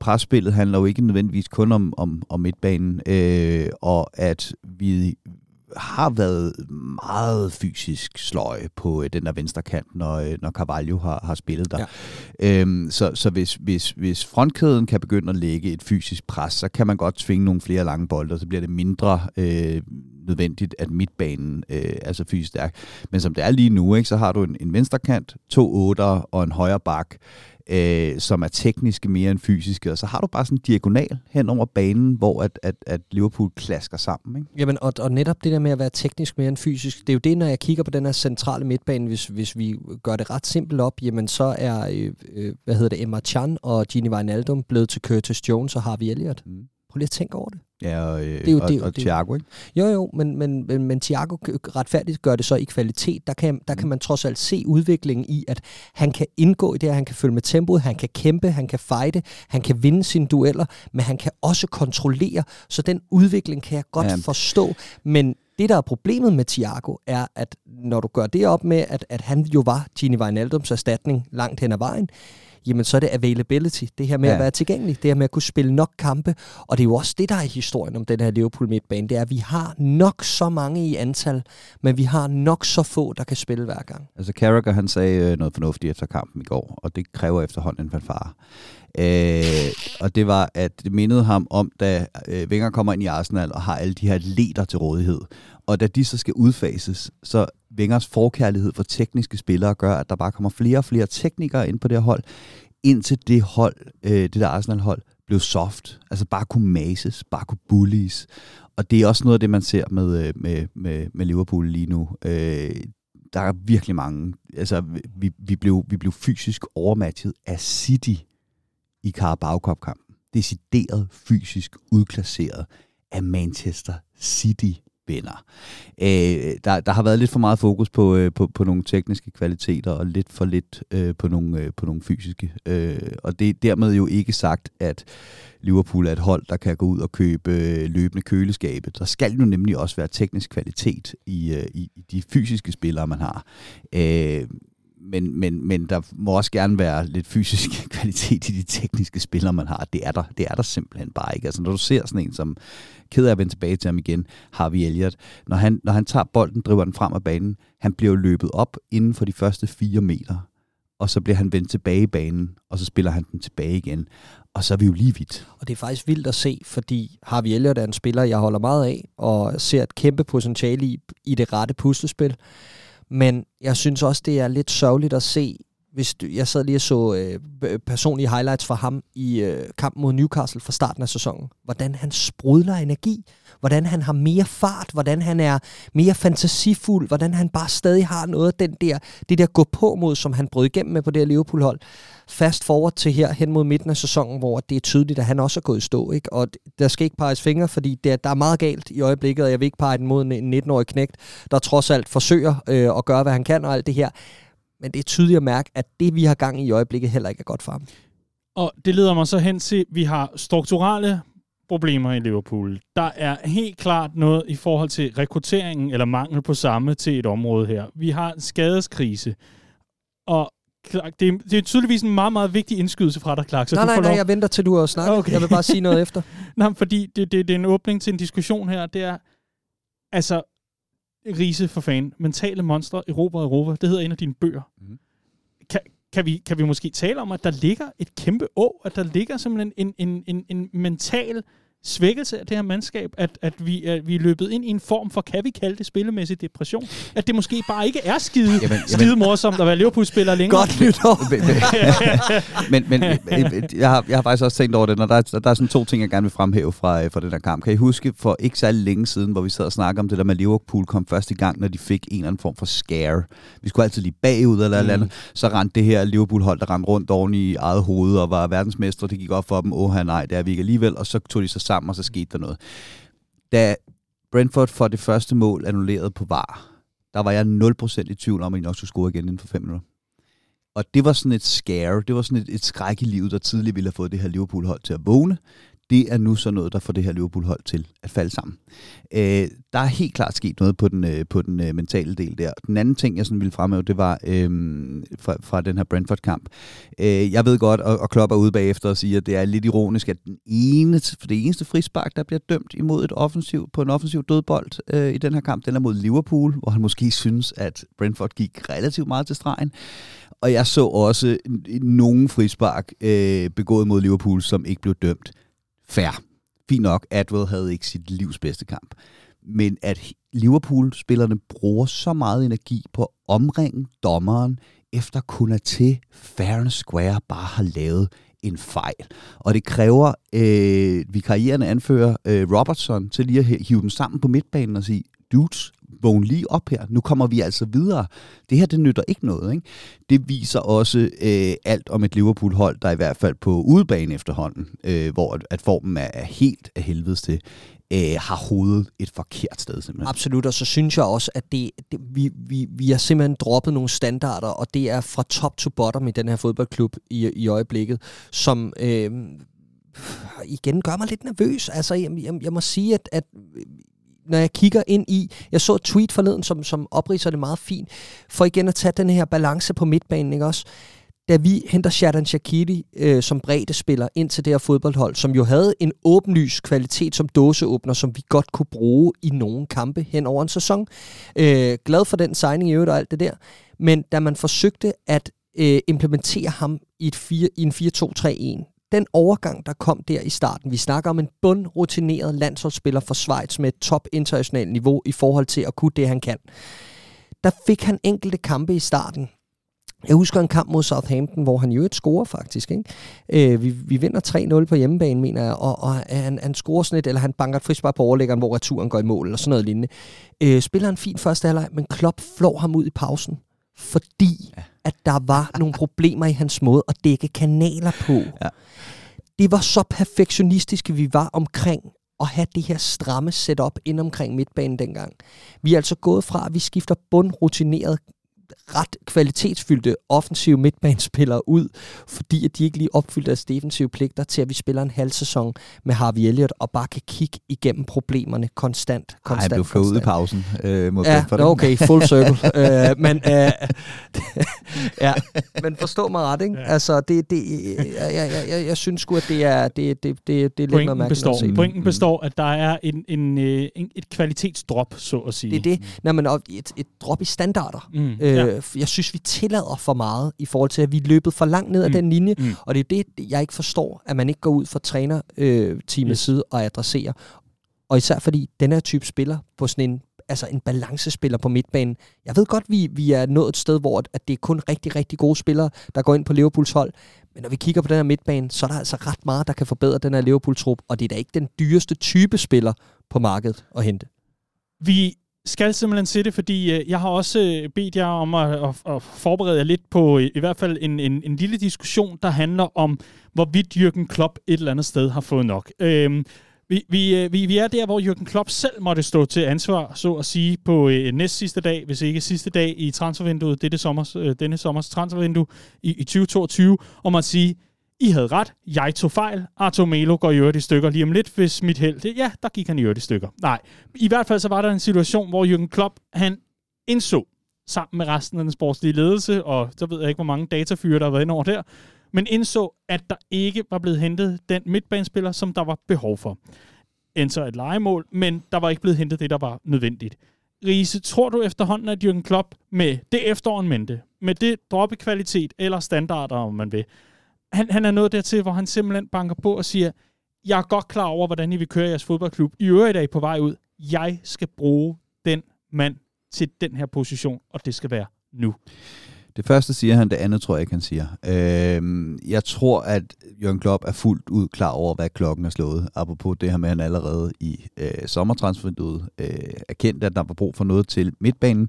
presspillet handler jo ikke nødvendigvis kun om, om, om midtbanen, øh, og at vi har været meget fysisk sløje på øh, den der venstre kant, når, øh, når Carvalho har, har spillet der. Ja. Øhm, så så hvis, hvis, hvis frontkæden kan begynde at lægge et fysisk pres, så kan man godt tvinge nogle flere lange bolde, og så bliver det mindre øh, nødvendigt, at midtbanen øh, er så fysisk stærk. Men som det er lige nu, ikke, så har du en, en venstre kant, to otter og en højre bak, øh, som er tekniske mere end fysiske, og så har du bare sådan en diagonal hen over banen, hvor at, at, at Liverpool klasker sammen. Ikke? Jamen, og, og netop det der med at være teknisk mere end fysisk, det er jo det, når jeg kigger på den her centrale midtbane, hvis, hvis vi gør det ret simpelt op, jamen så er, øh, øh, hvad hedder det, Emma Chan og Gini Wijnaldum blevet til Curtis Jones og Harvey Elliott. Mm. Prøv lige at tænke over det. Ja, og, øh, det er jo, og, det, og, Thiago, ikke? Jo, jo, men, men, men, men Thiago retfærdigt gør det så i kvalitet. Der kan, der mm. kan man trods alt se udviklingen i, at han kan indgå i det her, han kan følge med tempoet, han kan kæmpe, han kan fighte, han kan vinde sine dueller, men han kan også kontrollere, så den udvikling kan jeg godt ja. forstå. Men det, der er problemet med Thiago, er, at når du gør det op med, at, at han jo var Gini Wijnaldums erstatning langt hen ad vejen, jamen så er det availability, det her med ja. at være tilgængelig, det her med at kunne spille nok kampe, og det er jo også det, der er historien om den her Liverpool midtbane, det er, at vi har nok så mange i antal, men vi har nok så få, der kan spille hver gang. Altså Carragher, han sagde øh, noget fornuftigt efter kampen i går, og det kræver efterhånden en fanfare. Øh, og det var, at det mindede ham om, da øh, Wenger kommer ind i Arsenal og har alle de her leder til rådighed. Og da de så skal udfases, så Vengers forkærlighed for tekniske spillere gør, at der bare kommer flere og flere teknikere ind på det her hold, indtil det hold, øh, det der Arsenal-hold, blev soft. Altså bare kunne mases, bare kunne bullies. Og det er også noget af det, man ser med, øh, med, med, med Liverpool lige nu. Øh, der er virkelig mange. Altså, vi, vi, blev, vi blev fysisk overmatchet af City i Carabao Cup-kampen. Decideret fysisk udklasseret af Manchester City vinder. Øh, der, der har været lidt for meget fokus på, øh, på, på nogle tekniske kvaliteter, og lidt for lidt øh, på, nogle, øh, på nogle fysiske. Øh, og det er dermed jo ikke sagt, at Liverpool er et hold, der kan gå ud og købe øh, løbende køleskabe. Der skal jo nemlig også være teknisk kvalitet i, øh, i, i de fysiske spillere, man har. Øh, men, men, men der må også gerne være lidt fysisk [LAUGHS] kvalitet i de tekniske spillere, man har. Det er der, det er der simpelthen bare ikke. Altså, når du ser sådan en som, ked af at vende tilbage til ham igen, Harvey Elliott, når han, når han tager bolden, driver den frem af banen, han bliver løbet op inden for de første fire meter. og så bliver han vendt tilbage i banen, og så spiller han den tilbage igen. Og så er vi jo lige vidt. Og det er faktisk vildt at se, fordi Harvey Elliott er en spiller, jeg holder meget af, og ser et kæmpe potentiale i, i det rette puslespil. Men jeg synes også, det er lidt sørgeligt at se, hvis du, jeg sad lige og så øh, personlige highlights fra ham i øh, kampen mod Newcastle fra starten af sæsonen. Hvordan han sprudler energi, hvordan han har mere fart, hvordan han er mere fantasifuld, hvordan han bare stadig har noget af den der, det der gå på mod, som han brød igennem med på det her Liverpool-hold. Fast forward til her hen mod midten af sæsonen, hvor det er tydeligt, at han også er gået i stå. Ikke? Og der skal ikke peges fingre, fordi det, der er meget galt i øjeblikket, og jeg vil ikke pege den mod en 19-årig knægt, der trods alt forsøger øh, at gøre, hvad han kan og alt det her men det er tydeligt at mærke, at det, vi har gang i i øjeblikket, heller ikke er godt for ham. Og det leder mig så hen til, at vi har strukturelle problemer i Liverpool. Der er helt klart noget i forhold til rekrutteringen eller mangel på samme til et område her. Vi har en skadeskrise, og det er, det er tydeligvis en meget, meget vigtig indskydelse fra dig, Clark. Så nej, du nej, nej, lov... jeg venter til du har snakket. Okay. Jeg vil bare sige noget [LAUGHS] efter. nej, fordi det, det, det er en åbning til en diskussion her. Det er, altså, Riese for fan, Mentale Monstre, Europa Europa, det hedder en af dine bøger. Mm. Kan, kan, vi, kan vi måske tale om, at der ligger et kæmpe å, at der ligger simpelthen en, en, en, en mental svækkelse af det her mandskab, at, at, vi, at vi er løbet ind i en form for, kan vi kalde det spillemæssig depression? At det måske bare ikke er skide, jamen, skide morsomt at være Liverpool-spiller længere. Godt nytår. [LAUGHS] men men jeg, har, jeg har faktisk også tænkt over det, når der, er, der er sådan to ting, jeg gerne vil fremhæve fra, fra den her kamp. Kan I huske for ikke så længe siden, hvor vi sad og snakkede om det der med Liverpool kom første gang, når de fik en eller anden form for scare. Vi skulle altid lige bagud eller mm. andet. Så rendte det her Liverpool-hold, der rendte rundt oven i eget hoved og var verdensmestre. Det gik op for dem, åh nej, det er vi ikke alligevel. Og så tog de sig sammen, og så skete der noget. Da Brentford får det første mål annulleret på VAR, der var jeg 0% i tvivl om, at I nok skulle score igen inden for 5 minutter. Og det var sådan et scare, det var sådan et, et skræk i livet, der tidligere ville have fået det her Liverpool-hold til at vågne det er nu så noget, der får det her Liverpool-hold til at falde sammen. Øh, der er helt klart sket noget på den, øh, på den øh, mentale del der. Den anden ting, jeg sådan ville fremhæve, det var øh, fra, fra den her Brentford-kamp. Øh, jeg ved godt, og, og Klopp er ude bagefter og siger, at det er lidt ironisk, at den ene, for det eneste frispark, der bliver dømt imod et offensiv, på en offensiv dødbold øh, i den her kamp, den er mod Liverpool, hvor han måske synes, at Brentford gik relativt meget til stregen. Og jeg så også nogle frispark øh, begået mod Liverpool, som ikke blev dømt Fair. Fint nok, Adwell havde ikke sit livs bedste kamp. Men at Liverpool-spillerne bruger så meget energi på at omringe dommeren, efter kun at til fair square bare har lavet en fejl. Og det kræver øh, vikarierende anfører øh, Robertson til lige at hive dem sammen på midtbanen og sige, dudes, vågn lige op her. Nu kommer vi altså videre. Det her, det nytter ikke noget. Ikke? Det viser også øh, alt om et Liverpool-hold, der i hvert fald på udebane efterhånden, øh, hvor at formen er helt af helvedes til, øh, har hovedet et forkert sted simpelthen. Absolut, og så synes jeg også, at det, det, vi, vi, vi har simpelthen droppet nogle standarder, og det er fra top to bottom i den her fodboldklub i, i øjeblikket, som... Øh, igen gør mig lidt nervøs. Altså, jeg, jeg, jeg må sige, at, at når jeg kigger ind i, jeg så et tweet forleden, som, som opriser det meget fint, for igen at tage den her balance på midtbanen, ikke også? Da vi henter Shadan Shakiri øh, som bredde spiller ind til det her fodboldhold, som jo havde en åbenlys kvalitet som dåseåbner, som vi godt kunne bruge i nogle kampe hen over en sæson. Øh, glad for den signing i øvrigt og alt det der. Men da man forsøgte at øh, implementere ham i, et 4, i en 4-2-3-1, den overgang, der kom der i starten, vi snakker om en bundrutineret landsholdsspiller for Schweiz med et top internationalt niveau i forhold til at kunne det, han kan. Der fik han enkelte kampe i starten. Jeg husker en kamp mod Southampton, hvor han jo et scorer faktisk. Ikke? Øh, vi, vi vinder 3-0 på hjemmebane, mener jeg, og, og han, han scorer sådan et, eller han banker et frispark på overlæggeren, hvor returen går i mål, eller sådan noget lignende. Øh, spiller en fin første halvleg, men Klopp flår ham ud i pausen, fordi ja. at der var nogle problemer i hans måde at dække kanaler på. Ja det var så perfektionistiske, vi var omkring at have det her stramme setup ind omkring midtbanen dengang. Vi er altså gået fra, at vi skifter bundrutineret ret kvalitetsfyldte offensive midtbanespillere ud, fordi at de ikke lige opfyldte deres defensive pligter til, at vi spiller en halv sæson med Harvey Elliott og bare kan kigge igennem problemerne konstant. konstant Ej, blev flået ud i pausen. Øh, mod ja, okay, full circle. [LAUGHS] øh, men, øh, [LAUGHS] ja, men forstå mig ret, ikke? Ja. Altså, det, det, jeg, jeg, jeg, jeg synes sgu, at det er, det, det, det, det er lidt noget består, at se. Pointen mm. består, at der er en, en, øh, en, et kvalitetsdrop, så at sige. Det er det. Når man et, et drop i standarder. Mm. Øh, Ja. Jeg synes, vi tillader for meget i forhold til, at vi er løbet for langt ned ad Mm. den linje, Mm. og det er det, jeg ikke forstår, at man ikke går ud fra trænerteamets øh, Yes. side og adresserer. Og især fordi den her type spiller på sådan en altså en balancespiller på midtbanen. Jeg ved godt, vi, vi er nået et sted, hvor at- at det er kun rigtig, rigtig gode spillere, der går ind på Liverpools hold. Men når vi kigger på den her midtbane, så er der altså ret meget, der kan forbedre den her Liverpool-trup, og det er da ikke den dyreste type spiller på markedet at hente. Vi skal simpelthen se det, fordi øh, jeg har også øh, bedt jer om at, at, at forberede jer lidt på øh, i hvert fald en, en, en lille diskussion, der handler om, hvorvidt Jürgen Klopp et eller andet sted har fået nok. Øhm, vi, vi, øh, vi, vi er der, hvor Jürgen Klopp selv måtte stå til ansvar, så at sige, på øh, næst sidste dag, hvis ikke sidste dag i transfervinduet, dette sommers, øh, denne sommers transfervindue i, i 2022, om at sige, i havde ret, jeg tog fejl, Arto Melo går i øvrigt i stykker lige om lidt, hvis mit held, det, ja, der gik han i øvrigt i stykker. Nej, i hvert fald så var der en situation, hvor Jürgen Klopp, han indså, sammen med resten af den sportslige ledelse, og så ved jeg ikke, hvor mange datafyre, der har været inde over der, men indså, at der ikke var blevet hentet den midtbanespiller, som der var behov for. så et legemål, men der var ikke blevet hentet det, der var nødvendigt. Riese, tror du efterhånden, at Jürgen Klopp med det efteråren mente, med det droppe kvalitet eller standarder, om man vil, han, han er nået dertil, hvor han simpelthen banker på og siger, jeg er godt klar over, hvordan I vil køre jeres fodboldklub. I øvrigt er I på vej ud. Jeg skal bruge den mand til den her position, og det skal være nu. Det første siger han, det andet tror jeg ikke, han siger. Øhm, jeg tror, at Jørgen Klopp er fuldt ud klar over, hvad klokken er slået. Apropos det her med, at han allerede i øh, sommertransfervinduet øh, erkendte, at der var brug for noget til midtbanen.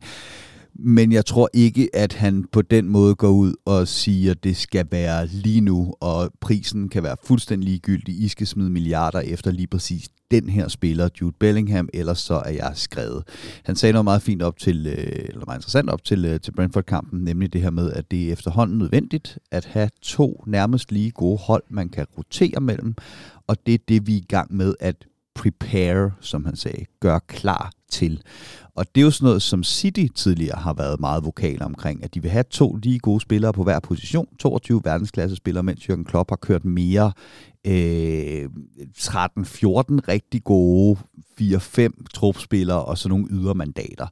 Men jeg tror ikke, at han på den måde går ud og siger, at det skal være lige nu, og prisen kan være fuldstændig ligegyldig. I skal smide milliarder efter lige præcis den her spiller, Jude Bellingham, ellers så er jeg skrevet. Han sagde noget meget fint op til, øh, eller meget interessant op til, øh, til Brentford-kampen, nemlig det her med, at det er efterhånden nødvendigt at have to nærmest lige gode hold, man kan rotere mellem, og det er det, vi er i gang med at prepare, som han sagde, gøre klar til. Og det er jo sådan noget, som City tidligere har været meget vokal omkring, at de vil have to lige gode spillere på hver position, 22 verdensklasse spillere, mens Jürgen Klopp har kørt mere øh, 13-14 rigtig gode 4-5 trupspillere og så nogle ydermandater.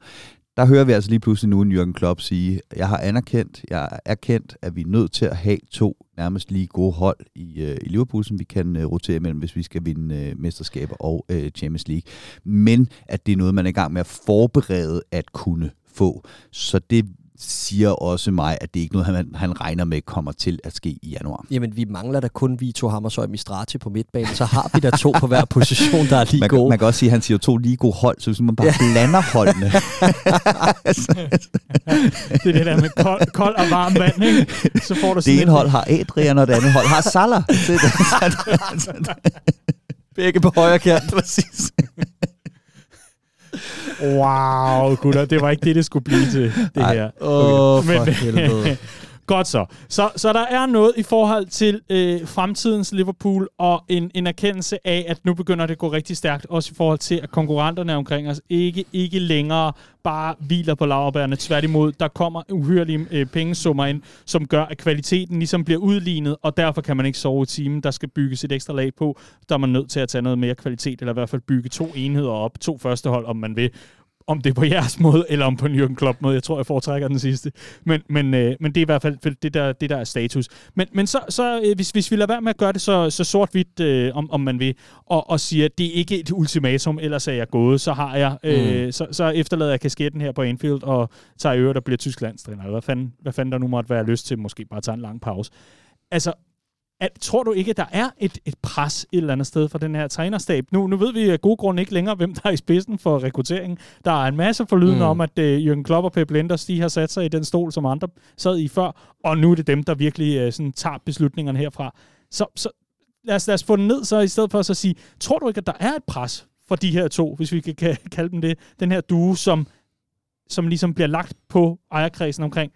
Der hører vi altså lige pludselig nu en Jürgen Klopp sige, jeg har anerkendt, jeg har erkendt, at vi er nødt til at have to nærmest lige gode hold i, øh, i Liverpool, som vi kan øh, rotere imellem, hvis vi skal vinde øh, mesterskaber og øh, Champions League. Men at det er noget, man er i gang med at forberede at kunne få. Så det siger også mig, at det ikke er noget, han, han regner med kommer til at ske i januar. Jamen, vi mangler da kun Vito Hammershøj Mistrati på midtbanen, så har vi da to på hver position, der er lige Man, gode. man kan også sige, at han siger to lige gode hold, så hvis man bare ja. blander holdene, Det er det der med kold, kold og varm vand, ikke? Så får du det ene hold har Adrian, og det andet hold har Salah. [LAUGHS] Begge på højre kant. [LAUGHS] præcis. Wow, gutter, det var ikke det, det skulle blive til, det Ej. her. Åh, oh, for Men- helvede. [LAUGHS] Godt så. så. Så der er noget i forhold til øh, fremtidens Liverpool, og en, en erkendelse af, at nu begynder det at gå rigtig stærkt, også i forhold til, at konkurrenterne omkring os ikke, ikke længere bare hviler på laverbærene. Tværtimod, der kommer uhyrlige øh, pengesummer ind, som gør, at kvaliteten ligesom bliver udlignet, og derfor kan man ikke sove i timen. Der skal bygges et ekstra lag på. Der er man nødt til at tage noget mere kvalitet, eller i hvert fald bygge to enheder op, to førstehold, om man vil om det er på jeres måde, eller om på en Jürgen Klopp måde. Jeg tror, jeg foretrækker den sidste. Men, men, øh, men det er i hvert fald det, der, det der er status. Men, men så, så øh, hvis, hvis vi lader være med at gøre det så, så sort-hvidt, øh, om, om man vil, og, og siger, at det er ikke et ultimatum, ellers er jeg gået, så har jeg, øh, så, så efterlader jeg kasketten her på Anfield, og tager øvrigt og bliver tysk landstræner. Hvad fanden, hvad fanden der nu måtte være lyst til, måske bare tage en lang pause. Altså, at, tror du ikke, at der er et, et pres et eller andet sted for den her trænerstab? Nu, nu ved vi af gode grunde ikke længere, hvem der er i spidsen for rekrutteringen. Der er en masse forlydende mm. Om, at uh, Jürgen Klopp og Pep Linders, de har sat sig i den stol, som andre sad i før, og nu er det dem, der virkelig uh, sådan, tager beslutningerne herfra. Så, så lad, os, lad os få den ned, så i stedet for så at sige, tror du ikke, at der er et pres for de her to, hvis vi kan ka- kalde dem det, den her duo, som, som ligesom bliver lagt på ejerkredsen omkring,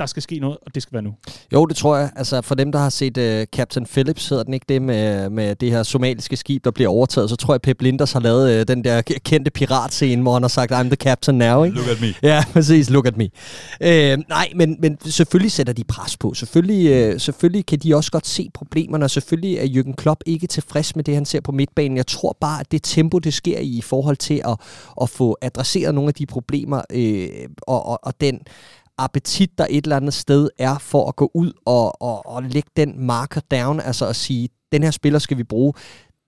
der skal ske noget, og det skal være nu. Jo, det tror jeg. Altså for dem, der har set uh, Captain Phillips, hedder den ikke det, med, med det her somaliske skib, der bliver overtaget, så tror jeg, Pep Linders har lavet uh, den der kendte piratscene, hvor han har sagt, I'm the captain now, ikke? Look at me. Ja, [LAUGHS] præcis. Look at me. Øh, nej, men, men selvfølgelig sætter de pres på. Selvfølgelig, øh, selvfølgelig kan de også godt se problemerne, og selvfølgelig er Jürgen Klopp ikke tilfreds med det, han ser på midtbanen. Jeg tror bare, at det tempo, det sker i, i forhold til at, at få adresseret nogle af de problemer, øh, og, og, og den appetit, der et eller andet sted er for at gå ud og, og, og lægge den marker down, altså at sige, den her spiller skal vi bruge,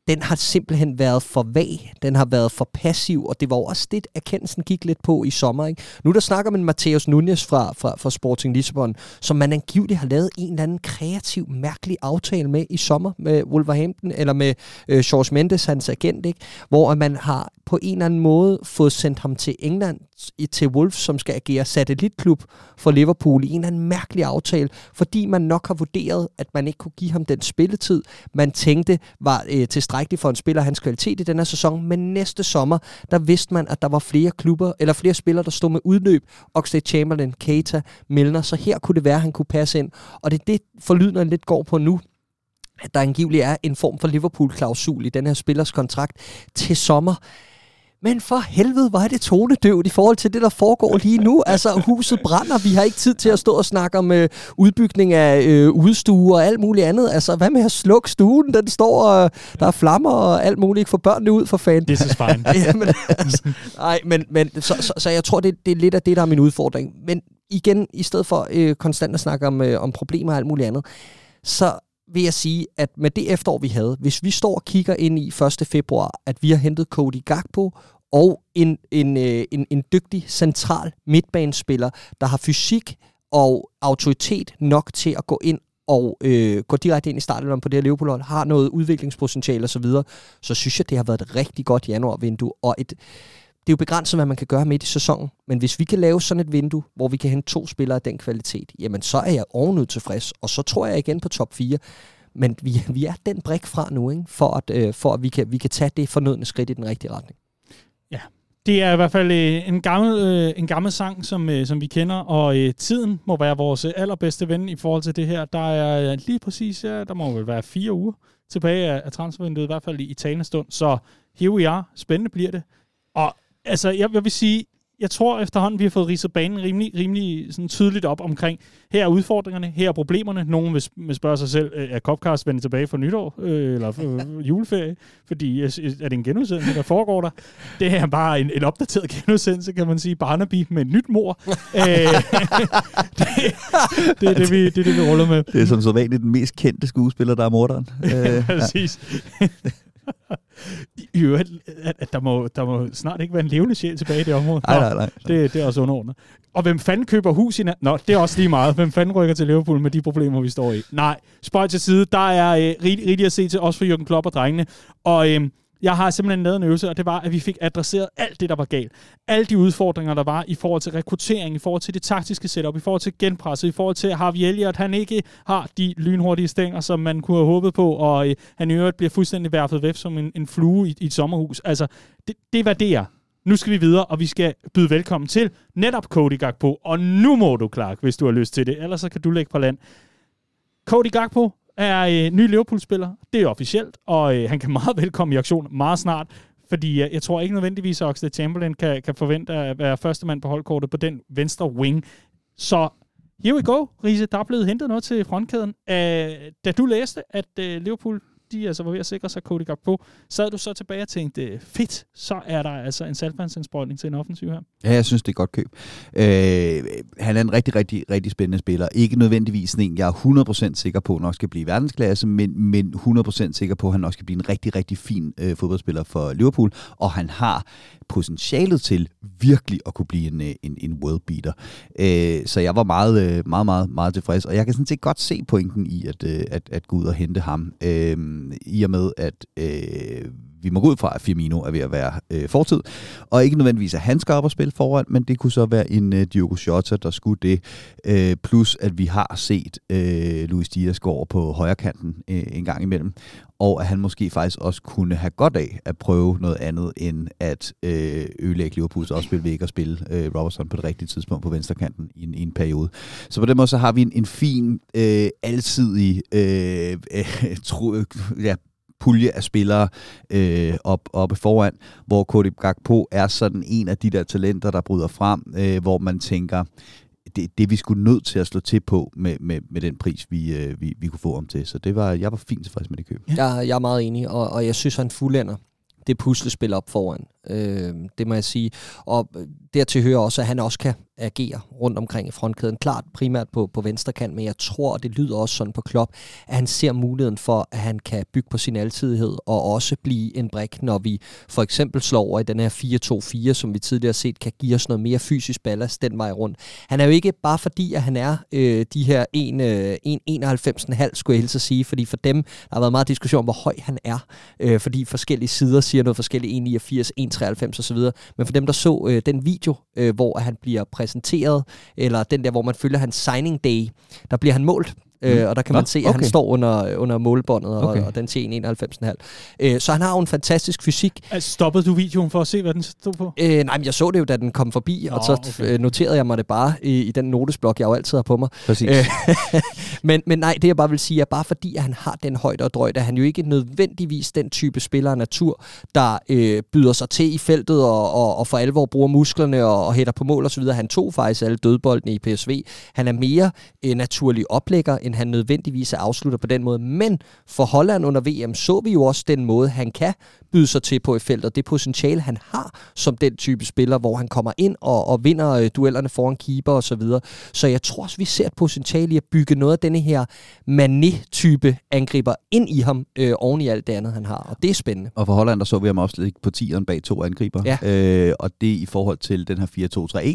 den har simpelthen været for vag, den har været for passiv, og det var også det, erkendelsen gik lidt på i sommer. Ikke? Nu der snakker man Mateus Nunez fra, fra, fra Sporting Lissabon, som man angiveligt har lavet en eller anden kreativ, mærkelig aftale med i sommer med Wolverhampton, eller med øh, George Mendes, hans agent, ikke? hvor man har på en eller anden måde fået sendt ham til England, til Wolves, som skal agere satellitklub for Liverpool i en eller anden mærkelig aftale, fordi man nok har vurderet, at man ikke kunne give ham den spilletid, man tænkte var øh, tilstrækkelig for en spiller hans kvalitet i den her sæson. Men næste sommer, der vidste man, at der var flere klubber, eller flere spillere, der stod med udløb. Oxlade Chamberlain, Keita, Milner, så her kunne det være, at han kunne passe ind. Og det er det, forlydende lidt går på nu at der angiveligt er en form for Liverpool-klausul i den her spillers kontrakt til sommer. Men for helvede, hvor er det tonedøvt i forhold til det, der foregår lige nu. Altså, huset brænder. Vi har ikke tid til at stå og snakke om øh, udbygning af øh, udstue og alt muligt andet. Altså, hvad med at slukke stuen? Den står, og der er flammer og alt muligt. for børnene ud for fanden. This is fine. [LAUGHS] Jamen, altså, nej, men, men så, så, så, jeg tror, det, det er lidt af det, der er min udfordring. Men igen, i stedet for øh, konstant at snakke om, øh, om problemer og alt muligt andet, så vil jeg sige, at med det efterår, vi havde, hvis vi står og kigger ind i 1. februar, at vi har hentet Cody Gakpo og en, en, øh, en, en dygtig central midtbanespiller, der har fysik og autoritet nok til at gå ind og øh, gå direkte ind i starten på det her Liverpool har noget udviklingspotentiale osv., så, så synes jeg, det har været et rigtig godt januarvindue, og et, det er jo begrænset, hvad man kan gøre midt i sæsonen, men hvis vi kan lave sådan et vindue, hvor vi kan hente to spillere af den kvalitet, jamen så er jeg ovenud tilfreds, og så tror jeg igen på top 4. Men vi, vi er den brik fra nu, ikke? For, at, øh, for at vi kan, vi kan tage det fornødne skridt i den rigtige retning. Ja, det er i hvert fald øh, en gammel, øh, en gammel sang, som, øh, som vi kender, og øh, tiden må være vores øh, allerbedste ven i forhold til det her. Der er øh, lige præcis, ja, der må vel være fire uger tilbage af, af transfervinduet, i hvert fald i, i talende stund. Så here we are. Spændende bliver det. Og altså, jeg, jeg vil sige, jeg tror efterhånden, vi har fået ridset banen rimelig, rimelig sådan tydeligt op omkring, her er udfordringerne, her er problemerne. Nogen vil, vil spørge sig selv, er Copcast vendt tilbage for nytår, øh, eller for, øh, juleferie? Fordi er det en genudsendelse, der foregår der? Det er bare en, en opdateret genudsendelse, kan man sige. Barnaby med et nyt mor. [LAUGHS] øh, [LAUGHS] det, det, er det, vi, det er det, vi ruller med. Det er som så vanligt den mest kendte skuespiller, der er morderen. Øh, [LAUGHS] Præcis. I øvrigt, at, at der, må, der må snart ikke være en levende sjæl tilbage i det område. Nej, nej, nej. Det, det er også underordnet. Og hvem fanden køber hus i Nå, det er også lige meget. Hvem fanden rykker til Liverpool med de problemer, vi står i? Nej, spøj til side. Der er øh, rigtig, rigtig at se til, også for Jürgen Klopp og drengene. Og øh, jeg har simpelthen lavet en øvelse, og det var, at vi fik adresseret alt det, der var galt. Alle de udfordringer, der var i forhold til rekruttering, i forhold til det taktiske setup, i forhold til genpresset, i forhold til at Harvey Elliott, han ikke har de lynhurtige stænger, som man kunne have håbet på, og øh, han i øvrigt bliver fuldstændig værfet væk som en, en flue i, i et sommerhus. Altså, det, det var det, er. Nu skal vi videre, og vi skal byde velkommen til netop Cody Gakpo. Og nu må du, Clark, hvis du har lyst til det. Ellers så kan du lægge på land. Cody Gakpo, er øh, ny Liverpool-spiller. Det er officielt, og øh, han kan [LAUGHS] meget velkommen i aktion meget snart. Fordi jeg, jeg tror ikke nødvendigvis, at Oxlade Chamberlain kan, kan forvente at være første mand på holdkortet på den venstre wing. Så here we go, Riese. Der er blevet hentet noget til frontkæden. Øh, da du læste, at øh, Liverpool de altså var ved at sikre sig Cody på, sad du så tilbage og tænkte, fedt, så er der altså en saltvandsindsprøjtning til en offensiv her. Ja, jeg synes, det er godt køb. Øh, han er en rigtig, rigtig, rigtig spændende spiller. Ikke nødvendigvis en, jeg er 100% sikker på, nok skal blive verdensklasse, men, men 100% sikker på, at han også skal blive en rigtig, rigtig fin øh, fodboldspiller for Liverpool, og han har potentialet til virkelig at kunne blive en, øh, en, en worldbeater. Øh, så jeg var meget, øh, meget, meget, meget tilfreds, og jeg kan sådan set godt se pointen i at, øh, at, at gå ud og hente ham, øh, Øhm, i og med at øh, vi må gå ud fra, at Firmino er ved at være øh, fortid. Og ikke nødvendigvis, at han skal op og spille foran, men det kunne så være en øh, Diogo Jota, der skulle det. Øh, plus, at vi har set øh, Luis Dias gå over på højre kanten øh, en gang imellem. Og at han måske faktisk også kunne have godt af at prøve noget andet, end at øh, ødelægge Liverpools opspil ved ikke at spille øh, Robertson på det rigtige tidspunkt på venstre kanten i en, i en periode. Så på den måde så har vi en, en fin, øh, alsidig øh, øh, tro, ja, pulje af spillere øh, op, oppe foran, hvor Cody Gakpo er sådan en af de der talenter, der bryder frem, øh, hvor man tænker, det, det vi skulle nødt til at slå til på med, med, med den pris, vi, øh, vi, vi kunne få om til. Så det var, jeg var fint tilfreds med det køb. Ja. Jeg, jeg er meget enig, og, og jeg synes, han fuldender det puslespil op foran. Øh, det må jeg sige. Og dertil hører også, at han også kan agerer rundt omkring i frontkæden. Klart primært på, på venstre kant, men jeg tror, og det lyder også sådan på Klopp, at han ser muligheden for, at han kan bygge på sin altidighed og også blive en brik, når vi for eksempel slår over i den her 4-2-4, som vi tidligere har set, kan give os noget mere fysisk ballast den vej rundt. Han er jo ikke bare fordi, at han er øh, de her 1,91,5, øh, skulle jeg hilse at sige, fordi for dem, der har været meget diskussion om, hvor høj han er, øh, fordi forskellige sider siger noget forskelligt, 1,89, 1,93 osv., men for dem, der så øh, den video, øh, hvor han bliver præsenteret, præsenteret, eller den der, hvor man følger hans signing day, der bliver han målt Øh, mm. og der kan man se, at okay. han står under, under målbåndet, og, okay. og den siger 91,5. Øh, så han har jo en fantastisk fysik. Altså, stoppede du videoen for at se, hvad den stod på? Øh, nej, men jeg så det jo, da den kom forbi, Nå, og så okay. Øh, noterede jeg mig det bare i, i den notesblok, jeg jo altid har på mig. Præcis. Øh, [LAUGHS] men, men nej, det jeg bare vil sige, er bare fordi, at han har den højde og drøjde, er han jo ikke nødvendigvis den type spiller af natur, der øh, byder sig til i feltet og, og, og for alvor bruger musklerne og, og hætter på mål osv. Han tog faktisk alle dødboldene i PSV. Han er mere øh, naturlig oplægger, end han nødvendigvis er afslutter på den måde. Men for Holland under VM så vi jo også den måde, han kan byde sig til på i feltet. Det potentiale, han har som den type spiller, hvor han kommer ind og, og vinder øh, duellerne foran keeper osv. Så, videre. så jeg tror også, vi ser et potentiale i at bygge noget af denne her Mané-type angriber ind i ham, øh, oven i alt det andet, han har. Og det er spændende. Og for Holland, der så vi ham også på tieren bag to angriber. Ja. Øh, og det i forhold til den her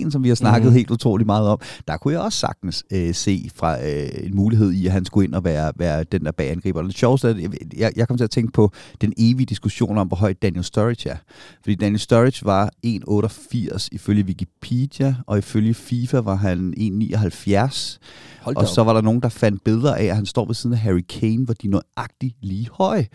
4-2-3-1, som vi har snakket mm. helt utrolig meget om, der kunne jeg også sagtens øh, se fra øh, en mulighed i, at han skulle ind og være, være den der bag angriber. Det sjoveste er, at jeg, jeg kom til at tænke på den evige diskussion om, hvor højt Daniel Sturridge er. Fordi Daniel Sturridge var 1,88 ifølge Wikipedia, og ifølge FIFA var han 1,79. Og så var der nogen, der fandt billeder af, at han står ved siden af Harry Kane, hvor de er nøjagtigt lige høje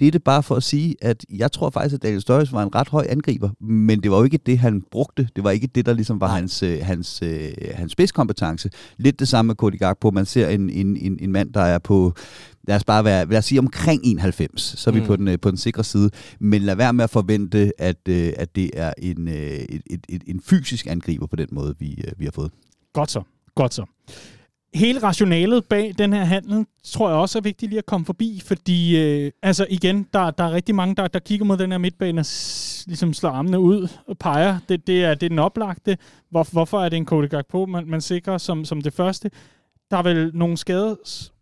det er det bare for at sige, at jeg tror faktisk, at Daniel Sturridge var en ret høj angriber, men det var jo ikke det, han brugte. Det var ikke det, der ligesom var hans, øh, hans, øh, hans spidskompetence. Lidt det samme med Cody Gakpo. Man ser en, en, en, en mand, der er på, lad os bare være, lad os sige omkring 91, så er vi mm. på, den, øh, på den sikre side. Men lad være med at forvente, at, at det er en, et, et, et, en fysisk angriber på den måde, vi, vi har fået. Godt så. Godt så hele rationalet bag den her handel, tror jeg også er vigtigt lige at komme forbi, fordi øh, altså igen, der, der er rigtig mange, der, der kigger mod den her midtbane og ligesom slår armene ud og peger. Det, det, er, det er den oplagte. Hvor, hvorfor er det en Cody på, man, man sikrer som, som det første? Der er vel nogle skades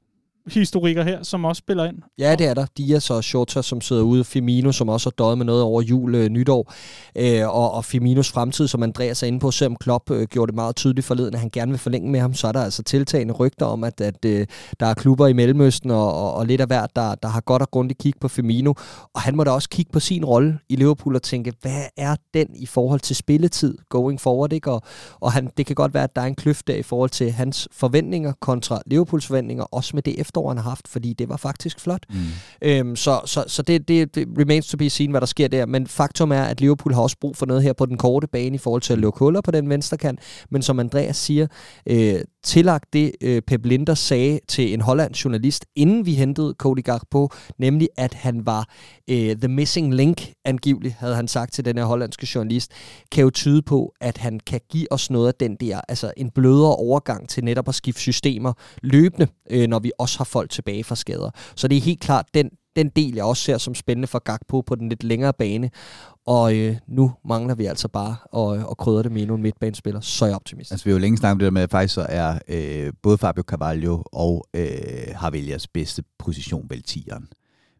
historikker her, som også spiller ind. Ja, det er der. Dias og Shota, som sidder ude. Firmino, som også har døjet med noget over jul øh, nytår. Øh, og, og Firminos fremtid, som Andreas er inde på, selvom Klopp øh, gjorde det meget tydeligt forleden, at han gerne vil forlænge med ham, så er der altså tiltagende rygter om, at, at øh, der er klubber i Mellemøsten og, og, og lidt af hvert, der, der har godt og grundigt kig på Firmino. Og han må da også kigge på sin rolle i Liverpool og tænke, hvad er den i forhold til spilletid going forward? Ikke? Og, og han, det kan godt være, at der er en kløft der i forhold til hans forventninger kontra Liverpools forventninger, også med det efterår, han har haft, fordi det var faktisk flot. Mm. Øhm, så så, så det, det, det remains to be seen, hvad der sker der. Men faktum er, at Liverpool har også brug for noget her på den korte bane i forhold til at lukke huller på den venstre kant. Men som Andreas siger, øh, tillagt det, øh, Pep Linder sagde til en hollandsk journalist, inden vi hentede Cody Gakpo, nemlig at han var øh, the missing link, angiveligt, havde han sagt til den her hollandske journalist, kan jo tyde på, at han kan give os noget af den der, altså en blødere overgang til netop at skifte systemer løbende, øh, når vi også har folk tilbage fra skader. Så det er helt klart den, den del, jeg også ser som spændende for Gakpo på den lidt længere bane. Og øh, nu mangler vi altså bare at, øh, at krydre det med endnu en midtbanespiller. Så er jeg optimist. Altså, vi har jo længe snakket om det der med, at faktisk så er øh, både Fabio Carvalho og øh, Havelias bedste position vel tieren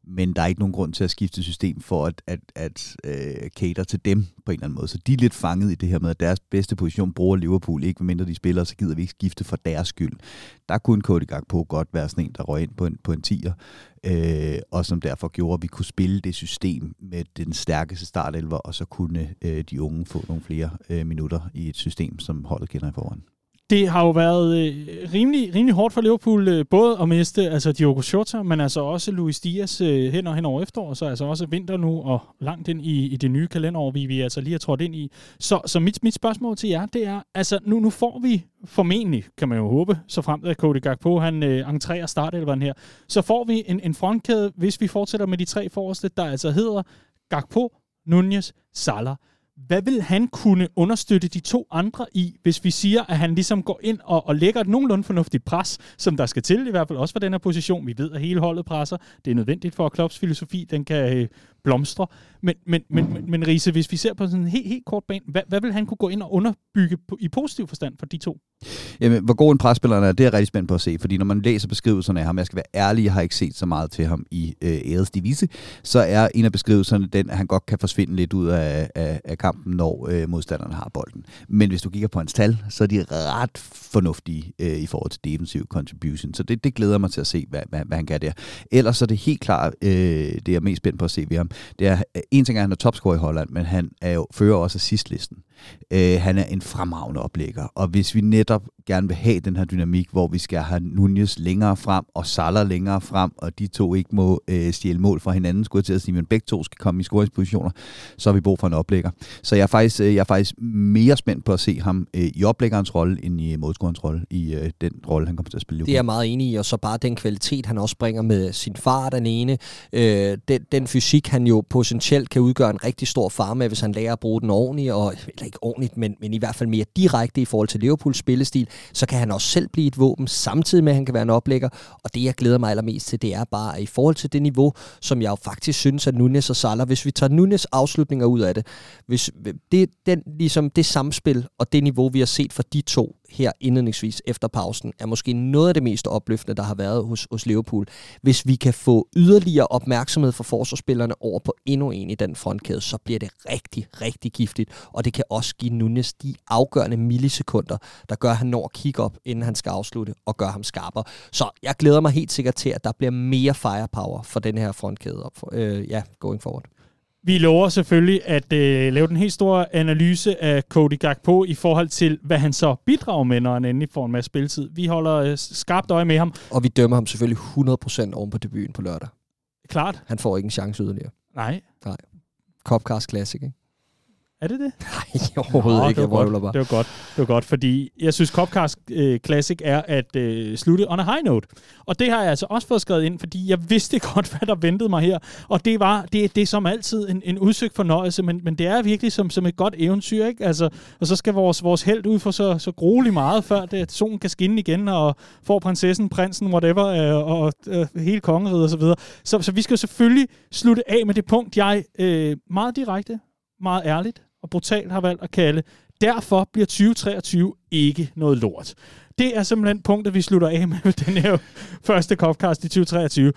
men der er ikke nogen grund til at skifte system for at, at, at øh, cater til dem på en eller anden måde. Så de er lidt fanget i det her med, at deres bedste position bruger Liverpool ikke, mindre de spiller, så gider vi ikke skifte for deres skyld. Der kunne Cody på godt være sådan en, der røg ind på en, på en tier, øh, og som derfor gjorde, at vi kunne spille det system med den stærkeste startelver, og så kunne øh, de unge få nogle flere øh, minutter i et system, som holdet kender i forhånd det har jo været øh, rimelig, rimelig hårdt for Liverpool, øh, både at miste altså Diogo Jota, men altså også Luis Diaz øh, hen og hen over efterår, så altså også vinter nu og langt ind i, i det nye kalenderår, vi, vi altså lige har trådt ind i. Så, så mit, mit spørgsmål til jer, det er, altså nu, nu får vi formentlig, kan man jo håbe, så frem at Cody Gakpo, han øh, entrerer startelveren her, så får vi en, en frontkæde, hvis vi fortsætter med de tre forreste, der altså hedder Gakpo, Nunez, Salah hvad vil han kunne understøtte de to andre i, hvis vi siger, at han ligesom går ind og, og lægger et nogenlunde fornuftigt pres, som der skal til, i hvert fald også for den her position. Vi ved, at hele holdet presser. Det er nødvendigt for, at Klopps filosofi den kan øh, blomstre. Men, men, men, men, men Riese, hvis vi ser på sådan en helt, helt kort bane, hvad, hvad vil han kunne gå ind og underbygge på, i positiv forstand for de to? Jamen, hvor god en presspiller er, det er jeg rigtig spændt på at se, fordi når man læser beskrivelserne af ham, jeg skal være ærlig, jeg har ikke set så meget til ham i øh, Æres Divise, så er en af beskrivelserne den, at han godt kan forsvinde lidt ud af, af, af kampen, når øh, modstanderne har bolden. Men hvis du kigger på hans tal, så er de ret fornuftige øh, i forhold til defensive contribution, så det, det glæder mig til at se, hvad, hvad, hvad han kan der. Ellers er det helt klart, øh, det er jeg mest spændt på at se ved ham, det er, en ting er, at han er topscorer i Holland, men han er jo, fører også assistlisten. Øh, han er en fremragende oplægger, og hvis vi netop gerne vil have den her dynamik, hvor vi skal have Nunez længere frem og Salah længere frem, og de to ikke må øh, stjæle mål fra hinanden, skulle jeg til at sige, men begge to skal komme i scoringspositioner, så har vi brug for en oplægger. Så jeg er faktisk, øh, jeg er faktisk mere spændt på at se ham øh, i oplæggerens rolle, end i målscorerens rolle, i øh, den rolle, han kommer til at spille. Det er jeg meget enig i, og så bare den kvalitet, han også bringer med sin far den ene, øh, den, den fysik, han jo potentielt kan udgøre en rigtig stor far med, hvis han lærer at bruge den ordentligt, og, eller ikke ordentligt, men, men i hvert fald mere direkte i forhold til Liverpools spillestil, så kan han også selv blive et våben, samtidig med, at han kan være en oplægger. Og det, jeg glæder mig allermest til, det er bare, at i forhold til det niveau, som jeg jo faktisk synes, at Nunes og Salah, hvis vi tager Nunes afslutninger ud af det, hvis det, den, ligesom det samspil og det niveau, vi har set fra de to, her indledningsvis efter pausen, er måske noget af det mest opløftende, der har været hos, hos Liverpool. Hvis vi kan få yderligere opmærksomhed fra forsvarsspillerne over på endnu en i den frontkæde, så bliver det rigtig, rigtig giftigt. Og det kan også give Nunes de afgørende millisekunder, der gør, at han når at kigge op, inden han skal afslutte, og gør ham skarpere. Så jeg glæder mig helt sikkert til, at der bliver mere firepower for den her frontkæde op for, øh, ja, going forward. Vi lover selvfølgelig at øh, lave den helt store analyse af Cody Gakpo i forhold til, hvad han så bidrager med, når han endelig får en masse spilletid. Vi holder øh, skarpt øje med ham. Og vi dømmer ham selvfølgelig 100% oven på debuten på lørdag. Klart. Han får ikke en chance yderligere. Nej. Nej. Copcast Classic, ikke? Er det det? [LAUGHS] Nej, overhovedet Nå, ikke. Det var, godt. bare. det var godt. Det var godt, fordi jeg synes, Copcast øh, Classic er at øh, slutte on a high note. Og det har jeg altså også fået skrevet ind, fordi jeg vidste [LAUGHS] godt, hvad der ventede mig her. Og det var det, det er som altid en, en udsøgt fornøjelse, men, men det er virkelig som, som et godt eventyr, ikke? Altså, og så skal vores, vores held ud for så, så grueligt meget, før det, at solen kan skinne igen, og får prinsessen, prinsen, whatever, øh, og øh, hele kongeriget og så videre. Så, så vi skal selvfølgelig slutte af med det punkt, jeg øh, meget direkte, meget ærligt og brutalt har valgt at kalde, derfor bliver 2023 ikke noget lort. Det er simpelthen punktet, vi slutter af med [LAUGHS] den her første Copcast i 2023.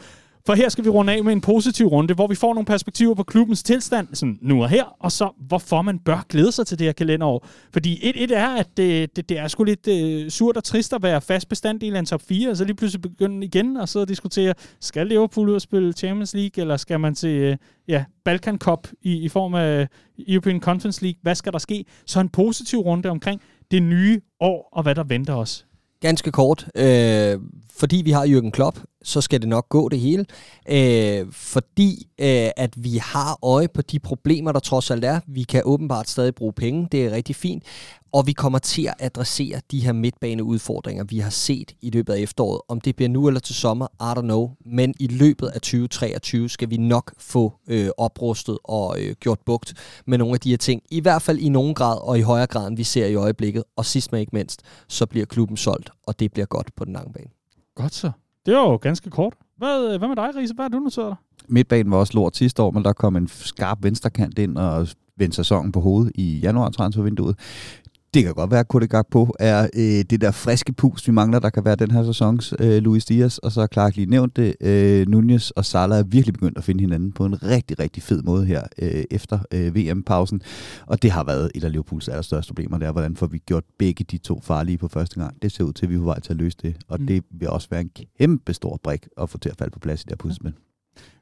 For her skal vi runde af med en positiv runde, hvor vi får nogle perspektiver på klubbens tilstand, sådan nu og her, og så hvorfor man bør glæde sig til det her kalenderår. Fordi et, et er, at det, det, det er sgu lidt øh, surt og trist at være fast bestanddel af en top 4, og så lige pludselig begynde igen og sidde og diskutere, skal Liverpool ud og spille Champions League, eller skal man til øh, ja, Balkan Cup i, i form af øh, European Conference League? Hvad skal der ske? Så en positiv runde omkring det nye år, og hvad der venter os. Ganske kort. Øh, fordi vi har Jürgen Klopp, så skal det nok gå det hele. Øh, fordi øh, at vi har øje på de problemer, der trods alt er. Vi kan åbenbart stadig bruge penge. Det er rigtig fint. Og vi kommer til at adressere de her midtbaneudfordringer, vi har set i løbet af efteråret. Om det bliver nu eller til sommer, I don't know. Men i løbet af 2023 skal vi nok få øh, oprustet og øh, gjort bugt med nogle af de her ting. I hvert fald i nogen grad, og i højere grad, end vi ser i øjeblikket. Og sidst men ikke mindst, så bliver klubben solgt, og det bliver godt på den lange bane. Godt så. Det var jo ganske kort. Hvad, øh, hvad med dig, Riese? Hvad har du noteret dig? Midtbanen var også lort sidste år, men der kom en skarp venstrekant ind og vendte sæsonen på hovedet i januar transfervinduet. Det kan godt være, at Kode på er øh, det der friske pus, vi mangler, der kan være den her sæsons øh, Luis Diaz, og så har Clark lige nævnt det. Øh, Nunez og Salah er virkelig begyndt at finde hinanden på en rigtig, rigtig fed måde her øh, efter øh, VM-pausen, og det har været et af Liverpools allerstørste problemer, det er, hvordan får vi gjort begge de to farlige på første gang. Det ser ud til, at vi er på vej til at løse det, og mm. det vil også være en kæmpe stor brik at få til at falde på plads i der puslespil. Ja.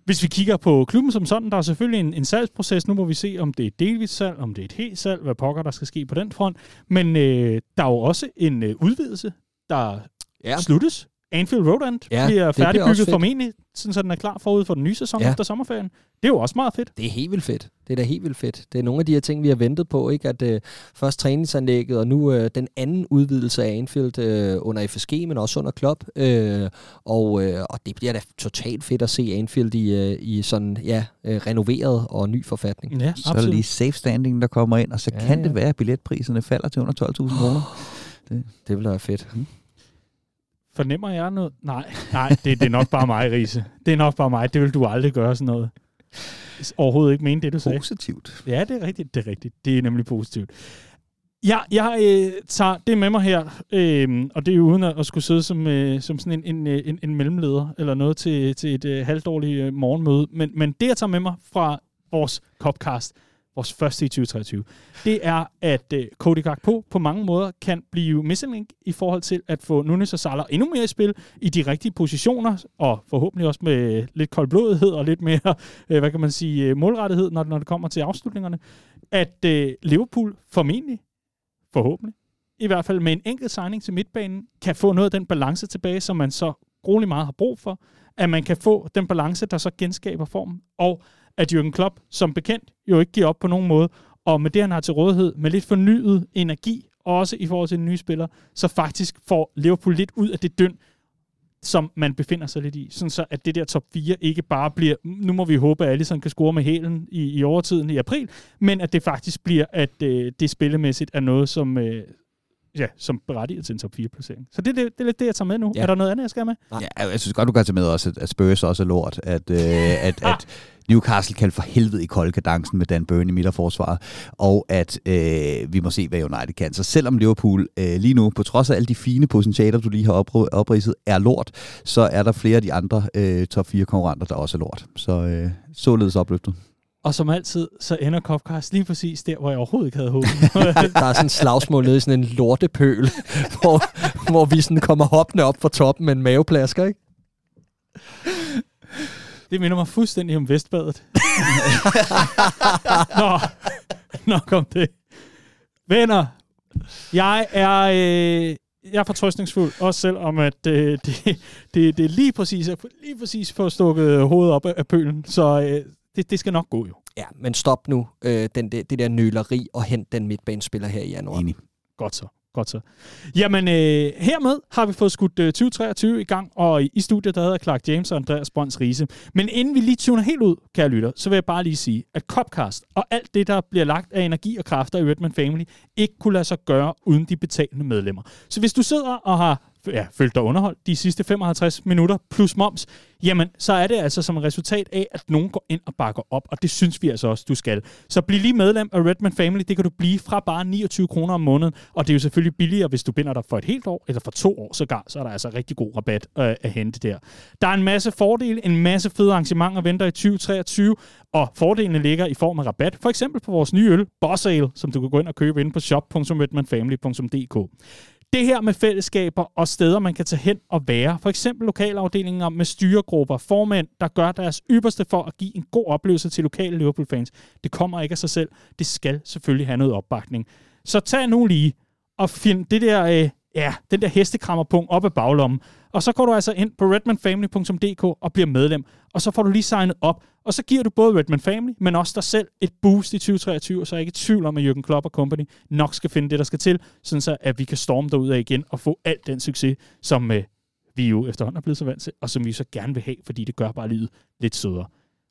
Hvis vi kigger på klubben som sådan, der er selvfølgelig en, en salgsproces. Nu må vi se, om det er et delvist salg, om det er et helt salg, hvad pokker der skal ske på den front. Men øh, der er jo også en øh, udvidelse, der ja. sluttes Anfield Road End Ja, bliver det bliver færdigbygget fedt. formentlig, sådan så den er klar forud for den nye sæson Ja. efter sommerferien. Det er jo også meget fedt. Det er helt vildt fedt. Det er da helt vildt fedt. Det er nogle af de her ting, vi har ventet på. ikke? At øh, først træningsanlægget, og nu øh, den anden udvidelse af Anfield øh, under FSG, men også under Klopp. Øh, og, øh, og det bliver da totalt fedt at se Anfield i, øh, i sådan, ja, øh, renoveret og ny forfatning. Ja, Så er der lige safe standing, der kommer ind, og så Ja, kan ja. det være, at billetpriserne falder til under 12.000 kroner. Det vil være fedt. Fornemmer jeg noget? Nej, nej det, det er nok bare mig, Riese. Det er nok bare mig. Det vil du aldrig gøre sådan noget. Overhovedet ikke mene det, du sagde. Positivt. Ja, det er rigtigt. Det er rigtigt. Det er nemlig positivt. Ja, jeg øh, tager det med mig her, øh, og det er jo uden at, at skulle sidde som, øh, som sådan en, en, øh, en, en mellemleder eller noget til, til et øh, halvdårligt øh, morgenmøde. Men, men det, jeg tager med mig fra vores Copcast, vores første i 2023, det er, at øh, Cody Gakpo på mange måder kan blive missing i forhold til at få Nunes og Salah endnu mere i spil i de rigtige positioner, og forhåbentlig også med øh, lidt koldblodighed og lidt mere, øh, hvad kan man sige, øh, målrettighed, når, når det kommer til afslutningerne. At øh, Liverpool formentlig, forhåbentlig, i hvert fald med en enkelt signing til midtbanen, kan få noget af den balance tilbage, som man så grueligt meget har brug for. At man kan få den balance, der så genskaber formen. Og at Jürgen Klopp, som bekendt, jo ikke giver op på nogen måde. Og med det, han har til rådighed, med lidt fornyet energi, også i forhold til de nye spillere, så faktisk får Liverpool lidt ud af det døn, som man befinder sig lidt i. Sådan så, at det der top 4 ikke bare bliver, nu må vi håbe, at Alisson kan score med hælen i, i overtiden i april, men at det faktisk bliver, at øh, det spillemæssigt er noget, som, øh, ja, som berettiger til en top 4-placering. Så det, det, det er lidt det, jeg tager med nu. Ja. Er der noget andet, jeg skal have med? Ja, jeg synes godt, du kan tage med også, at, at Spurs også er lort. At, øh, at, [LAUGHS] at Newcastle kan for helvede i koldkadencen med Dan Burn i midterforsvaret. Og at øh, vi må se, hvad United kan. Så selvom Liverpool øh, lige nu, på trods af alle de fine potentialer, du lige har opr- opridset, er lort, så er der flere af de andre øh, top 4 konkurrenter, der også er lort. Så øh, således opløftet. Og som altid, så ender Copcast lige præcis der, hvor jeg overhovedet ikke havde håbet. [LAUGHS] [LAUGHS] Der er sådan en slagsmål nede i sådan en lortepøl, [LAUGHS] hvor, hvor vi sådan kommer hoppende op fra toppen med en maveplasker, ikke? Det minder mig fuldstændig om Vestbadet. [LAUGHS] Nå, nok om det. Venner, jeg er, øh, jeg er fortrøstningsfuld, også selvom at øh, [LAUGHS] det, det, det er lige præcis, lige præcis for stukket hovedet op af, af pølen, så øh, det, det skal nok gå jo. Ja, men stop nu øh, den, det, det der nøleri og hent den midtbanespiller her i januar. Enig. Godt så. Godt så. Jamen, øh, hermed har vi fået skudt øh, 2023 i gang, og i, i studiet der hedder Clark James og Andreas Brøns Riese. Men inden vi lige tuner helt ud, kære lytter, så vil jeg bare lige sige, at Copcast og alt det, der bliver lagt af energi og kræfter i Redman Family, ikke kunne lade sig gøre uden de betalende medlemmer. Så hvis du sidder og har ja, følte dig underholdt de sidste 55 minutter plus moms, jamen så er det altså som et resultat af, at nogen går ind og bakker op, og det synes vi altså også, du skal. Så bliv lige medlem af Redman Family, det kan du blive fra bare 29 kroner om måneden, og det er jo selvfølgelig billigere, hvis du binder dig for et helt år, eller for to år sågar, så er der altså rigtig god rabat øh, at hente der. Der er en masse fordele, en masse fede arrangementer venter i 2023, og fordelene ligger i form af rabat, for eksempel på vores nye øl, Boss Ale, som du kan gå ind og købe inde på shop.redmanfamily.dk. Det her med fællesskaber og steder, man kan tage hen og være. For eksempel lokalafdelinger med styregrupper, formænd, der gør deres ypperste for at give en god oplevelse til lokale Liverpool-fans. Det kommer ikke af sig selv. Det skal selvfølgelig have noget opbakning. Så tag nu lige og find det der, øh, ja, den der hestekrammerpunkt op af baglommen. Og så går du altså ind på redmanfamily.dk og bliver medlem. Og så får du lige signet op. Og så giver du både Redman Family, men også dig selv et boost i 2023, og så er jeg ikke i tvivl om, at Jürgen Klopp og company nok skal finde det, der skal til, sådan så at vi kan storme derud af igen og få alt den succes, som øh, vi jo efterhånden er blevet så vant til, og som vi så gerne vil have, fordi det gør bare livet lidt sødere.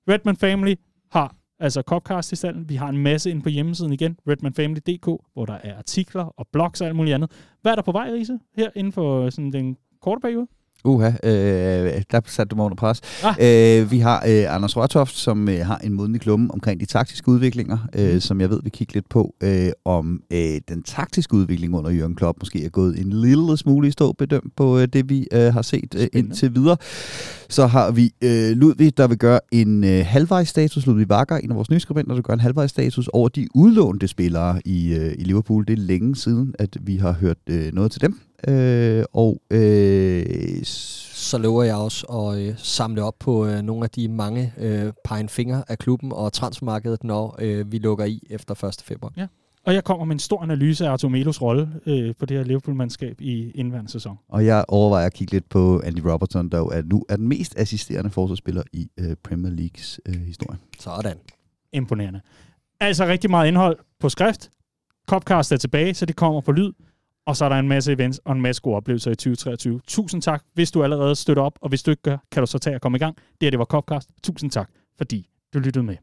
Redman Family har altså Copcast i stallen. Vi har en masse inde på hjemmesiden igen, redmanfamily.dk, hvor der er artikler og blogs og alt muligt andet. Hvad er der på vej, Riese, her inden for øh, sådan den korte periode? Uha, øh, der satte du mig under pres. Ah. Øh, vi har øh, Anders Rørtoft, som øh, har en moden i klummen omkring de taktiske udviklinger, øh, Mhm. som jeg ved, vi kigger lidt på, øh, om øh, den taktiske udvikling under Jørgen Klopp måske er gået en lille smule i stå bedømt på øh, det, vi øh, har set øh, indtil videre. Så har vi øh, Ludvig, der vil gøre en øh, halvvejsstatus, Ludvig Bakker, en af vores nye skribenter, der gør en halvvejsstatus over de udlånte spillere i, øh, i Liverpool. Det er længe siden, at vi har hørt øh, noget til dem. Øh, og øh, Så lover jeg også at øh, samle op på øh, nogle af de mange øh, pegen fingre af klubben og transfermarkedet, når øh, vi lukker i efter 1. februar. Og jeg kommer med en stor analyse af Artur Melos rolle øh, på det her Liverpool-mandskab i indværende sæson. Og jeg overvejer at kigge lidt på Andy Robertson, der jo er nu er den mest assisterende forsvarsspiller i øh, Premier Leagues øh, historie. Sådan. Imponerende. Altså rigtig meget indhold på skrift. Copcast er tilbage, så det kommer på lyd. Og så er der en masse events og en masse gode oplevelser i 2023. Tusind tak, hvis du allerede støtter op, og hvis du ikke gør, kan du så tage og komme i gang. Det her, det var Copcast. Tusind tak, fordi du lyttede med.